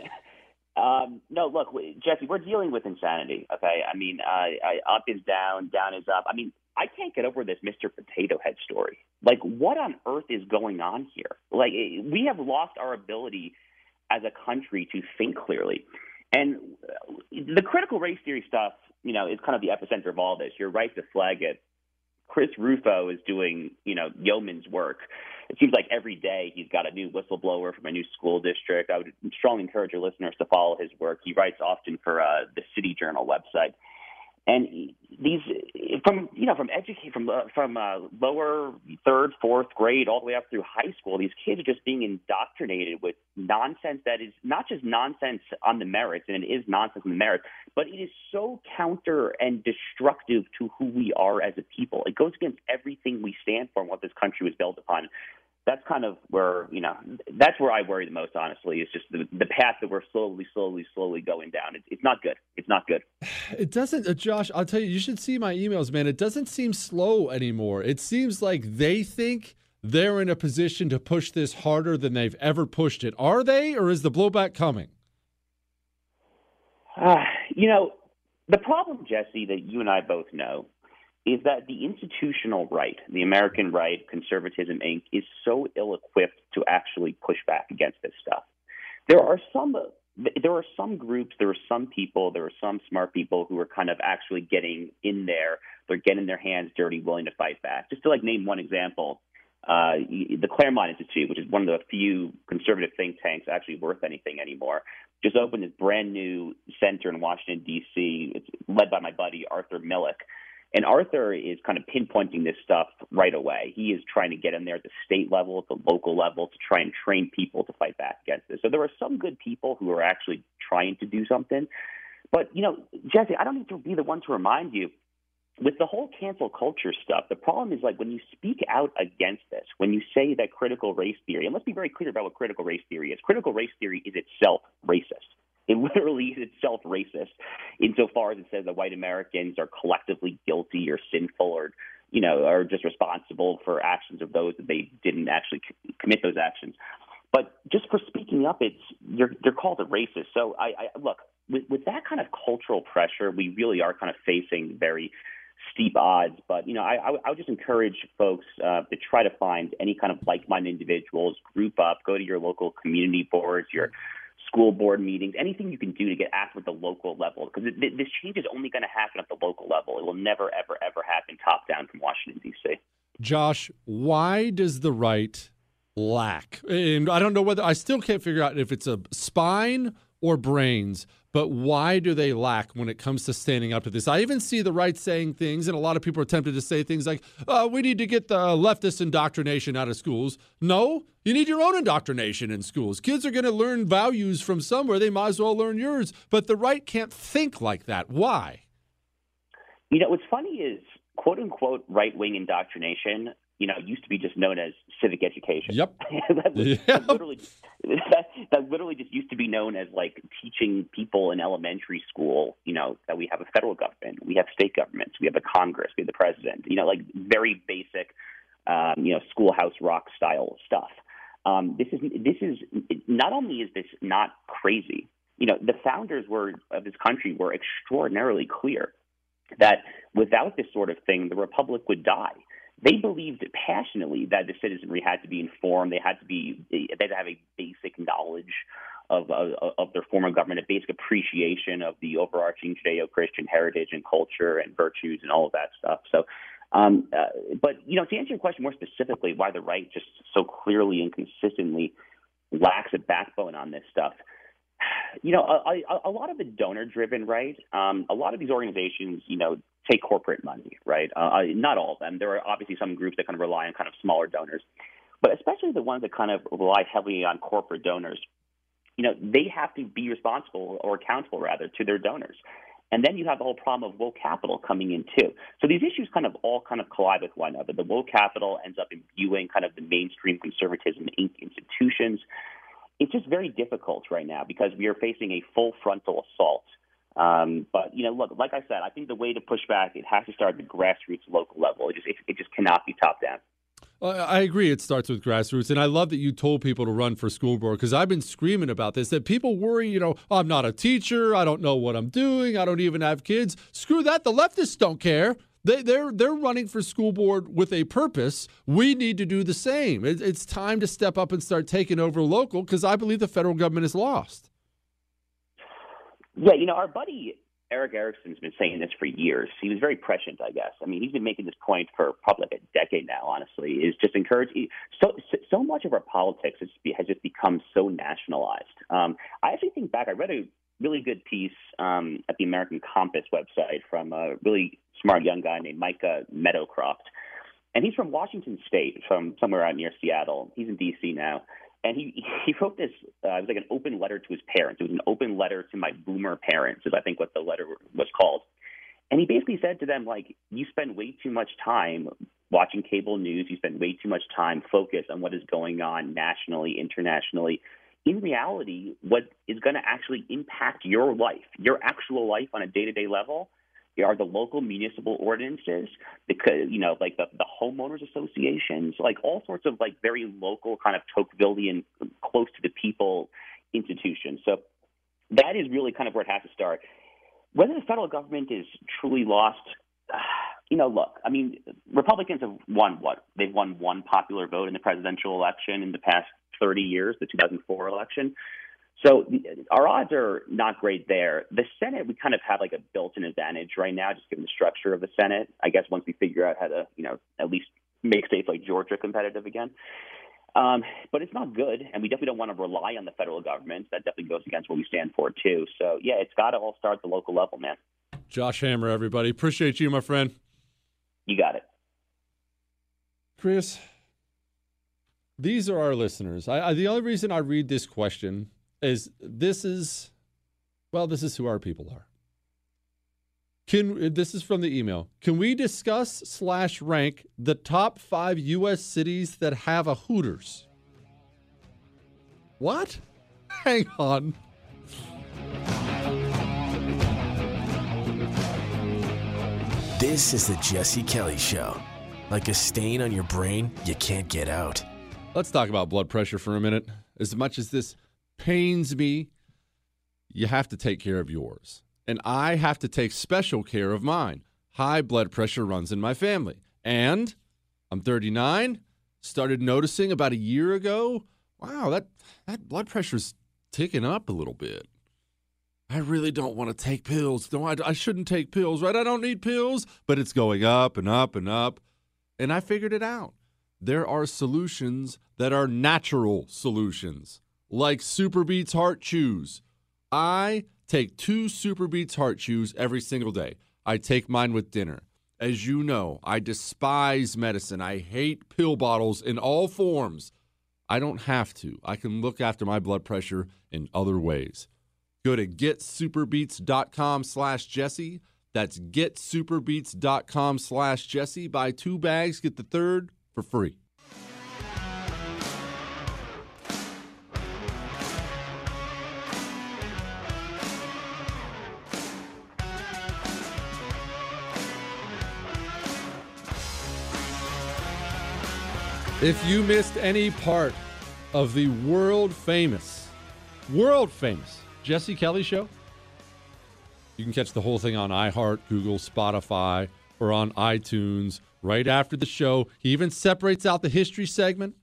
Um, no, look, Jesse, we're dealing with insanity. Okay, I mean, uh, I, up is down, down is up. I mean, I can't get over this Mr. Potato Head story. Like, what on earth is going on here? Like, we have lost our ability as a country to think clearly. And the critical race theory stuff, you know, is kind of the epicenter of all this. You're right to flag it. Chris Rufo is doing, you know, yeoman's work. It seems like every day he's got a new whistleblower from a new school district. I would strongly encourage your listeners to follow his work. He writes often for uh, the City Journal website. And these from you know from educate from uh, from uh, lower third fourth grade all the way up through high school, these kids are just being indoctrinated with nonsense that is not just nonsense on the merits, and it is nonsense on the merits, but it is so counter and destructive to who we are as a people. It goes against everything we stand for and what this country was built upon that's kind of where you know that's where I worry the most. Honestly, is just the the path that we're slowly, slowly, slowly going down. It's, it's not good. It's not good. It doesn't, uh, Josh. I'll tell you, you should see my emails, man. It doesn't seem slow anymore. It seems like they think they're in a position to push this harder than they've ever pushed it. Are they, or is the blowback coming? Uh, you know, the problem, Jesse, that you and I both know is that the institutional right, the American right, conservatism Inc., is so ill equipped to actually push back against this stuff. There are some there are some groups, there are some people, there are some smart people who are kind of actually getting in there. They're getting their hands dirty, willing to fight back. Just to like name one example, uh, the Claremont Institute, which is one of the few conservative think tanks actually worth anything anymore, just opened this brand new center in Washington D.C. It's led by my buddy Arthur Milikh. And Arthur is kind of pinpointing this stuff right away. He is trying to get in there at the state level, at the local level, to try and train people to fight back against this. So there are some good people who are actually trying to do something. But, you know, Jesse, I don't need to be the one to remind you with the whole cancel culture stuff, the problem is like when you speak out against this, when you say that critical race theory, and let's be very clear about what critical race theory is. Critical race theory is itself racist. It literally is itself racist insofar as it says that white Americans are collectively guilty or sinful or, you know, are just responsible for actions of those that they didn't actually commit those actions. But just for speaking up, it's you're you're called a racist. So I, I look with, with that kind of cultural pressure, we really are kind of facing very steep odds. But you know, I, I, I would just encourage folks uh, to try to find any kind of like-minded individuals, group up, go to your local community boards, your school board meetings, anything you can do to get active at the local level, because this change is only going to happen at the local level. It will never, ever, ever happen top down from Washington D.C. Josh, why does the right lack? And I don't know whether I still can't figure out if it's a spine or brains but why do they lack when it comes to standing up to this? I even see the right saying things, and a lot of people are tempted to say things like, oh, we need to get the leftist indoctrination out of schools. No, you need your own indoctrination in schools. Kids are going to learn values from somewhere. They might as well learn yours. But the right can't think like that. Why? You know, what's funny is quote unquote right wing indoctrination you know, used to be just known as civic education. Yep. that, yep. that, literally, that, that, literally just used to be known as like teaching people in elementary school, you know, that we have a federal government, we have state governments, we have a Congress, we have the president, you know, like very basic, um, you know, schoolhouse rock style stuff. Um, this is this is not only is this not crazy, you know, the founders were of this country were extraordinarily clear that without this sort of thing, the republic would die they believed passionately that the citizenry had to be informed. They had to be they had to have a basic knowledge of, of, of their form of government, a basic appreciation of the overarching Judeo-Christian heritage and culture and virtues and all of that stuff. So, um, uh, but you know, to answer your question more specifically, why the right just so clearly and consistently lacks a backbone on this stuff. You know, a, a, a lot of the donor-driven right. Um, a lot of these organizations, you know, take corporate money, right? Uh, not all of them. There are obviously some groups that kind of rely on kind of smaller donors, but especially the ones that kind of rely heavily on corporate donors. You know, they have to be responsible or accountable rather to their donors. And then you have the whole problem of woke capital coming in too. So these issues kind of all kind of collide with one another. The woke capital ends up imbuing kind of the mainstream conservatism in institutions. It's just very difficult right now because we are facing a full frontal assault um, but you know, look, like I said, I think the way to push back it has to start at the grassroots, local level. It just it, it just cannot be top down. I agree. It starts with grassroots, and I love that you told people to run for school board because I've been screaming about this. That people worry, you know, I'm not a teacher, I don't know what I'm doing, I don't even have kids. Screw that. The leftists don't care. They, they're they're running for school board with a purpose. We need to do the same. It, it's time to step up and start taking over local because I believe the federal government is lost. Yeah, you know, our buddy Erick Erickson's been saying this for years. He was very prescient, I guess. I mean, he's been making this point for probably like a decade now. Honestly, is just encourage. So so much of our politics has, has just become so nationalized. Um, I actually think back. I read a really good piece um, at the American Compass website from a really smart young guy named Micah Meadowcroft, and he's from Washington State, from somewhere out near Seattle. He's in D.C. now and he he wrote this. Uh, it was like an open letter to his parents. It was an open letter to my boomer parents, is I think what the letter was called. And he basically said to them, like, you spend way too much time watching cable news. You spend way too much time focused on what is going on nationally, internationally. In reality, what is going to actually impact your life, your actual life on a day to day level, are the local municipal ordinances, because you know, like the, the homeowners associations, like all sorts of like very local kind of Tocquevillian, close to the people institutions. So that is really kind of where it has to start. Whether the federal government is truly lost, you know, look, I mean, Republicans have won what? They've won one popular vote in the presidential election in the past 30 years, the 2004 election. So our odds are not great there. The Senate, we kind of have like a built-in advantage right now, just given the structure of the Senate. I guess once we figure out how to, you know, at least make states like Georgia competitive again. Um, but it's not good, and we definitely don't want to rely on the federal government. That definitely goes against what we stand for too. So yeah, it's got to all start at the local level, man. Josh Hammer, everybody, appreciate you, my friend. You got it. Chris, these are our listeners. I, I, the only reason I read this question is this is, well, this is who our people are. Can this is from the email? Can we discuss slash rank the top five U.S. cities that have a Hooters? What? Hang on. This is the Jesse Kelly Show. Like a stain on your brain, you can't get out. Let's talk about blood pressure for a minute. As much as this pains me, you have to take care of yours. And I have to take special care of mine. High blood pressure runs in my family. And I'm 39, started noticing about a year ago, wow, that, that blood pressure's ticking up a little bit. I really don't want to take pills. No, I, I shouldn't take pills, right? I don't need pills, but it's going up and up and up. And I figured it out. There are solutions that are natural solutions, like SuperBeets Heart Chews. I take two SuperBeets Heart Chews every single day. I take mine with dinner. As you know, I despise medicine. I hate pill bottles in all forms. I don't have to. I can look after my blood pressure in other ways. Go to getsuperbeets.com slash Jesse. That's getsuperbeets.com slash Jesse. Buy two bags, get the third for free. If you missed any part of the world famous, world famous Jesse Kelly Show, you can catch the whole thing on iHeart, Google, Spotify, or on iTunes right after the show. He even separates out the history segment.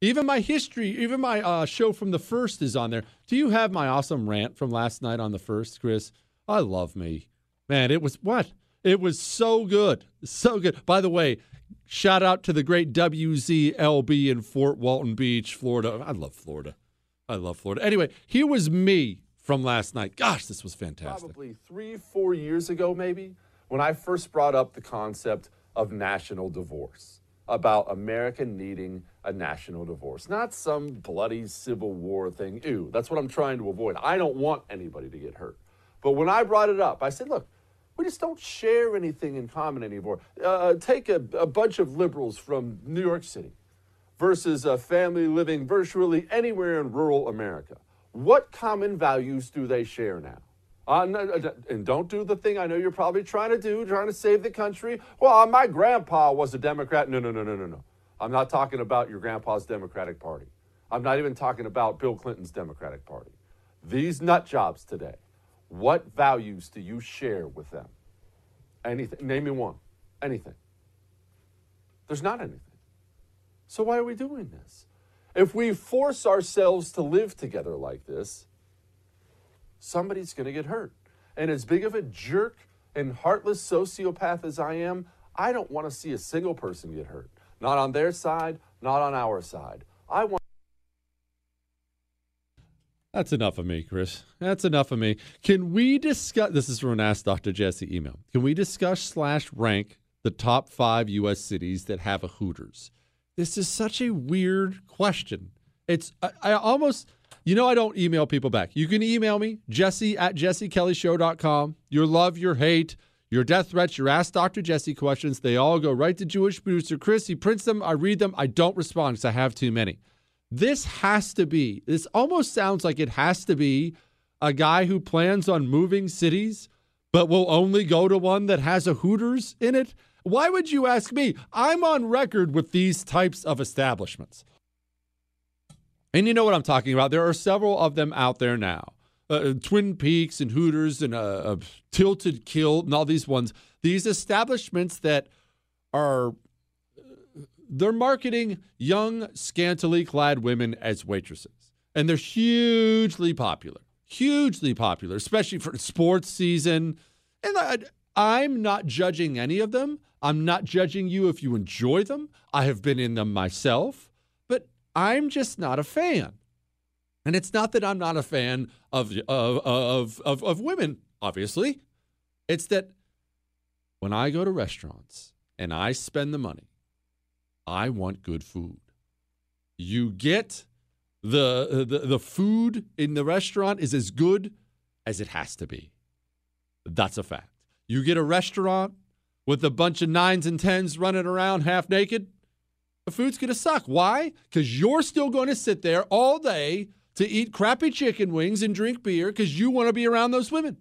Even my history, even my uh, show from the first is on there. Do you have my awesome rant from last night on the first, Chris? I love me. Man, it was what? It was so good. So good. By the way, shout out to the great WZLB in Fort Walton Beach, Florida. I love Florida. I love Florida. Anyway, here was me from last night. Gosh, this was fantastic. Probably three, four years ago, maybe, when I first brought up the concept of national divorce, about America needing a national divorce, not some bloody civil war thing. Ew, that's what I'm trying to avoid. I don't want anybody to get hurt. But when I brought it up, I said, look, we just don't share anything in common anymore. Uh, take a, a, bunch of liberals from New York City versus a family living virtually anywhere in rural America. What common values do they share now? Uh, and don't do the thing I know you're probably trying to do, trying to save the country. Well, my grandpa was a Democrat. No, no, no, no, no, no. I'm not talking about your grandpa's Democratic Party. I'm not even talking about Bill Clinton's Democratic Party. These nut jobs today what values do you share with them? Anything. Name me one. Anything. There's not anything. So why are we doing this? If we force ourselves to live together like this, somebody's going to get hurt. And as big of a jerk and heartless sociopath as I am, I don't want to see a single person get hurt. Not on their side, not on our side. I want that's enough of me, Chris. That's enough of me. Can we discuss? This is from an Ask Dr. Jesse email. Can we discuss slash rank the top five U.S. cities that have a Hooters? This is such a weird question. It's I, I almost, you know, I don't email people back. You can email me, Jesse at jessekellyshow.com. Your love, your hate, your death threats, your Ask Dr. Jesse questions, they all go right to Jewish producer Chris. He prints them. I read them. I don't respond because I have too many. This has to be, this almost sounds like it has to be a guy who plans on moving cities, but will only go to one that has a Hooters in it. Why would you ask me? I'm on record with these types of establishments. And you know what I'm talking about. There are several of them out there now. Uh, Twin Peaks and Hooters and uh, uh, Tilted Kilt and all these ones. These establishments that are they're marketing young, scantily clad women as waitresses. And they're hugely popular, hugely popular, especially for sports season. And I, am not judging any of them. I'm not judging you if you enjoy them. I have been in them myself, but I'm just not a fan. And it's not that I'm not a fan of, of, of, of, of women, obviously. It's that when I go to restaurants and I spend the money, I want good food. You get the, the the food in the restaurant is as good as it has to be. That's a fact. You get a restaurant with a bunch of nines and tens running around half naked, the food's going to suck. Why? Because you're still going to sit there all day to eat crappy chicken wings and drink beer because you want to be around those women.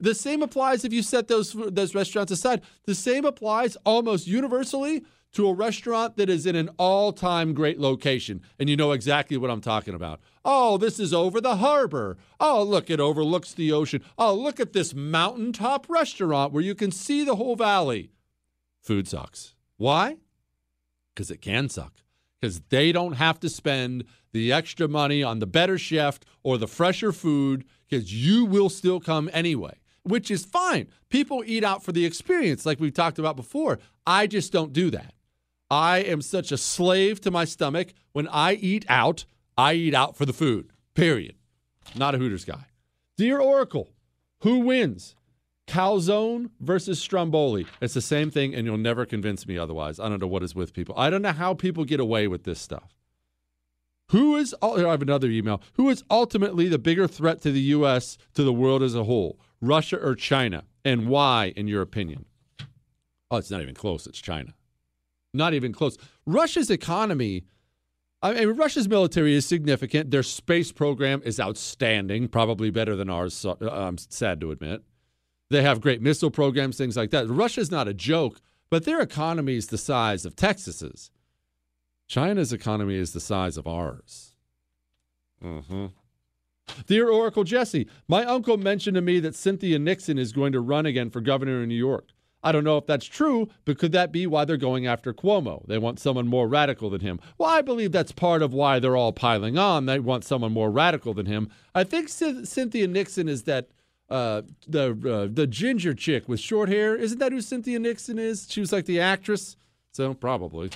The same applies if you set those those restaurants aside. The same applies almost universally to a restaurant that is in an all-time great location, and you know exactly what I'm talking about. Oh, this is over the harbor. Oh, look, it overlooks the ocean. Oh, look at this mountaintop restaurant where you can see the whole valley. Food sucks. Why? Because it can suck. Because they don't have to spend the extra money on the better chef or the fresher food because you will still come anyway which is fine. People eat out for the experience, like we've talked about before. I just don't do that. I am such a slave to my stomach. When I eat out, I eat out for the food, period. Not a Hooters guy. Dear Oracle, who wins? Calzone versus Stromboli. It's the same thing, and you'll never convince me otherwise. I don't know what is with people. I don't know how people get away with this stuff. Who is, I have another email. Who is ultimately the bigger threat to the U.S., to the world as a whole? Russia or China? And why, in your opinion? Oh, it's not even close. It's China. Not even close. Russia's economy, I mean, Russia's military is significant. Their space program is outstanding, probably better than ours, uh, I'm sad to admit. They have great missile programs, things like that. Russia's not a joke, but their economy is the size of Texas's. China's economy is the size of ours. Mm-hmm. Dear Oracle Jesse, my uncle mentioned to me that Cynthia Nixon is going to run again for governor in New York. I don't know if that's true, but could that be why they're going after Cuomo? They want someone more radical than him. Well, I believe that's part of why they're all piling on. They want someone more radical than him. I think C- Cynthia Nixon is that uh, the uh, the ginger chick with short hair. Isn't that who Cynthia Nixon is? She was like the actress. So probably.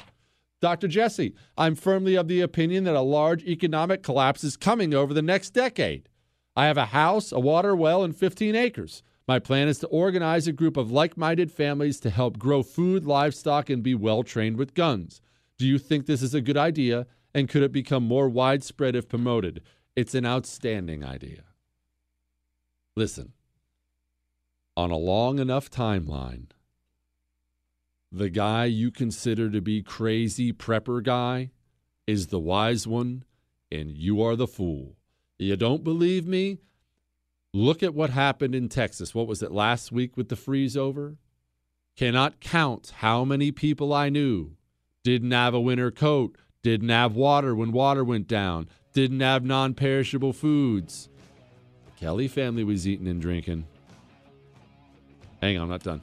Dr. Jesse, I'm firmly of the opinion that a large economic collapse is coming over the next decade. I have a house, a water well, and 15 acres. My plan is to organize a group of like minded families to help grow food, livestock, and be well trained with guns. Do you think this is a good idea? And could it become more widespread if promoted? It's an outstanding idea. Listen, on a long enough timeline, the guy you consider to be crazy prepper guy is the wise one, and you are the fool. You don't believe me? Look at what happened in Texas. What was it last week with the freeze over? Cannot count how many people I knew didn't have a winter coat, didn't have water when water went down, didn't have non perishable foods. The Kelly family was eating and drinking. Hang on, I'm not done.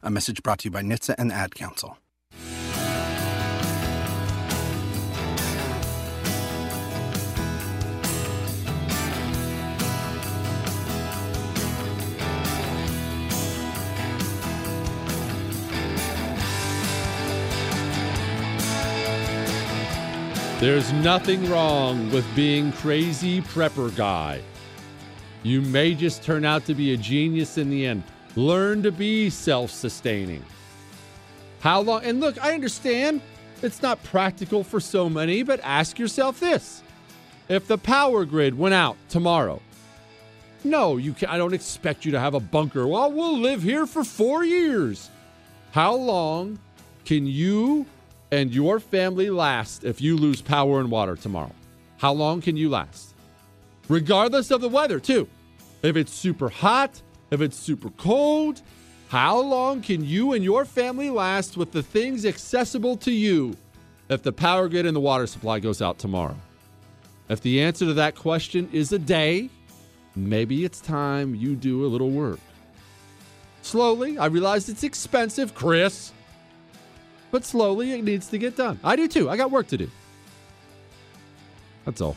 A message brought to you by NHTSA and the Ad Council. There's nothing wrong with being crazy prepper guy. You may just turn out to be a genius in the end. Learn to be self sustaining. How long? And look, I understand it's not practical for so many, but ask yourself this. If the power grid went out tomorrow, no, you can, I don't expect you to have a bunker. Well, we'll live here for 4 years. How long can you and your family last if you lose power and water tomorrow? How long can you last? Regardless of the weather, too. If it's super hot, if it's super cold, how long can you and your family last with the things accessible to you if the power grid and the water supply goes out tomorrow? If the answer to that question is a day, maybe it's time you do a little work. Slowly, I realize it's expensive, Chris, but slowly it needs to get done. I do too. I got work to do. That's all.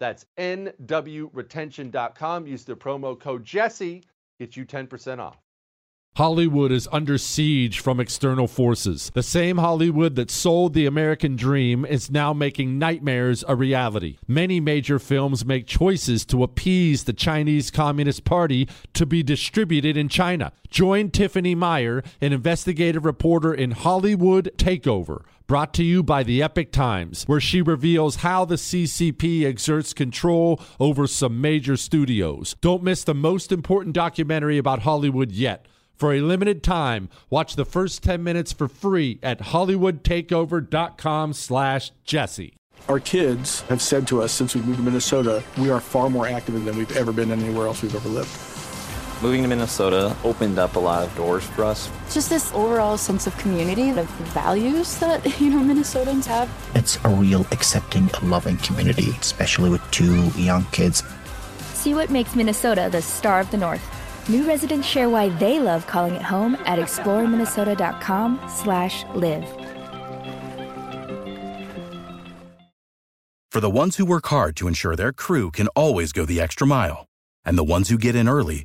That's nwretention.com. Use the promo code Jesse, get you 10% off. Hollywood is under siege from external forces. The same Hollywood that sold the American dream is now making nightmares a reality. Many major films make choices to appease the Chinese Communist Party to be distributed in China. Join Tiffany Meier, an investigative reporter in Hollywood Takeover, brought to you by the Epoch Times, where she reveals how the CCP exerts control over some major studios. Don't miss the most important documentary about Hollywood yet. For a limited time, watch the first 10 minutes for free at hollywoodtakeover.com slash jesse. Our kids have said to us since we moved to Minnesota, we are far more active than we've ever been anywhere else we've ever lived. Moving to Minnesota opened up a lot of doors for us. Just this overall sense of community and of values that, you know, Minnesotans have. It's a real accepting, loving community, especially with two young kids. See what makes Minnesota the star of the North. New residents share why they love calling it home at exploreminnesota.com slash live. For the ones who work hard to ensure their crew can always go the extra mile, and the ones who get in early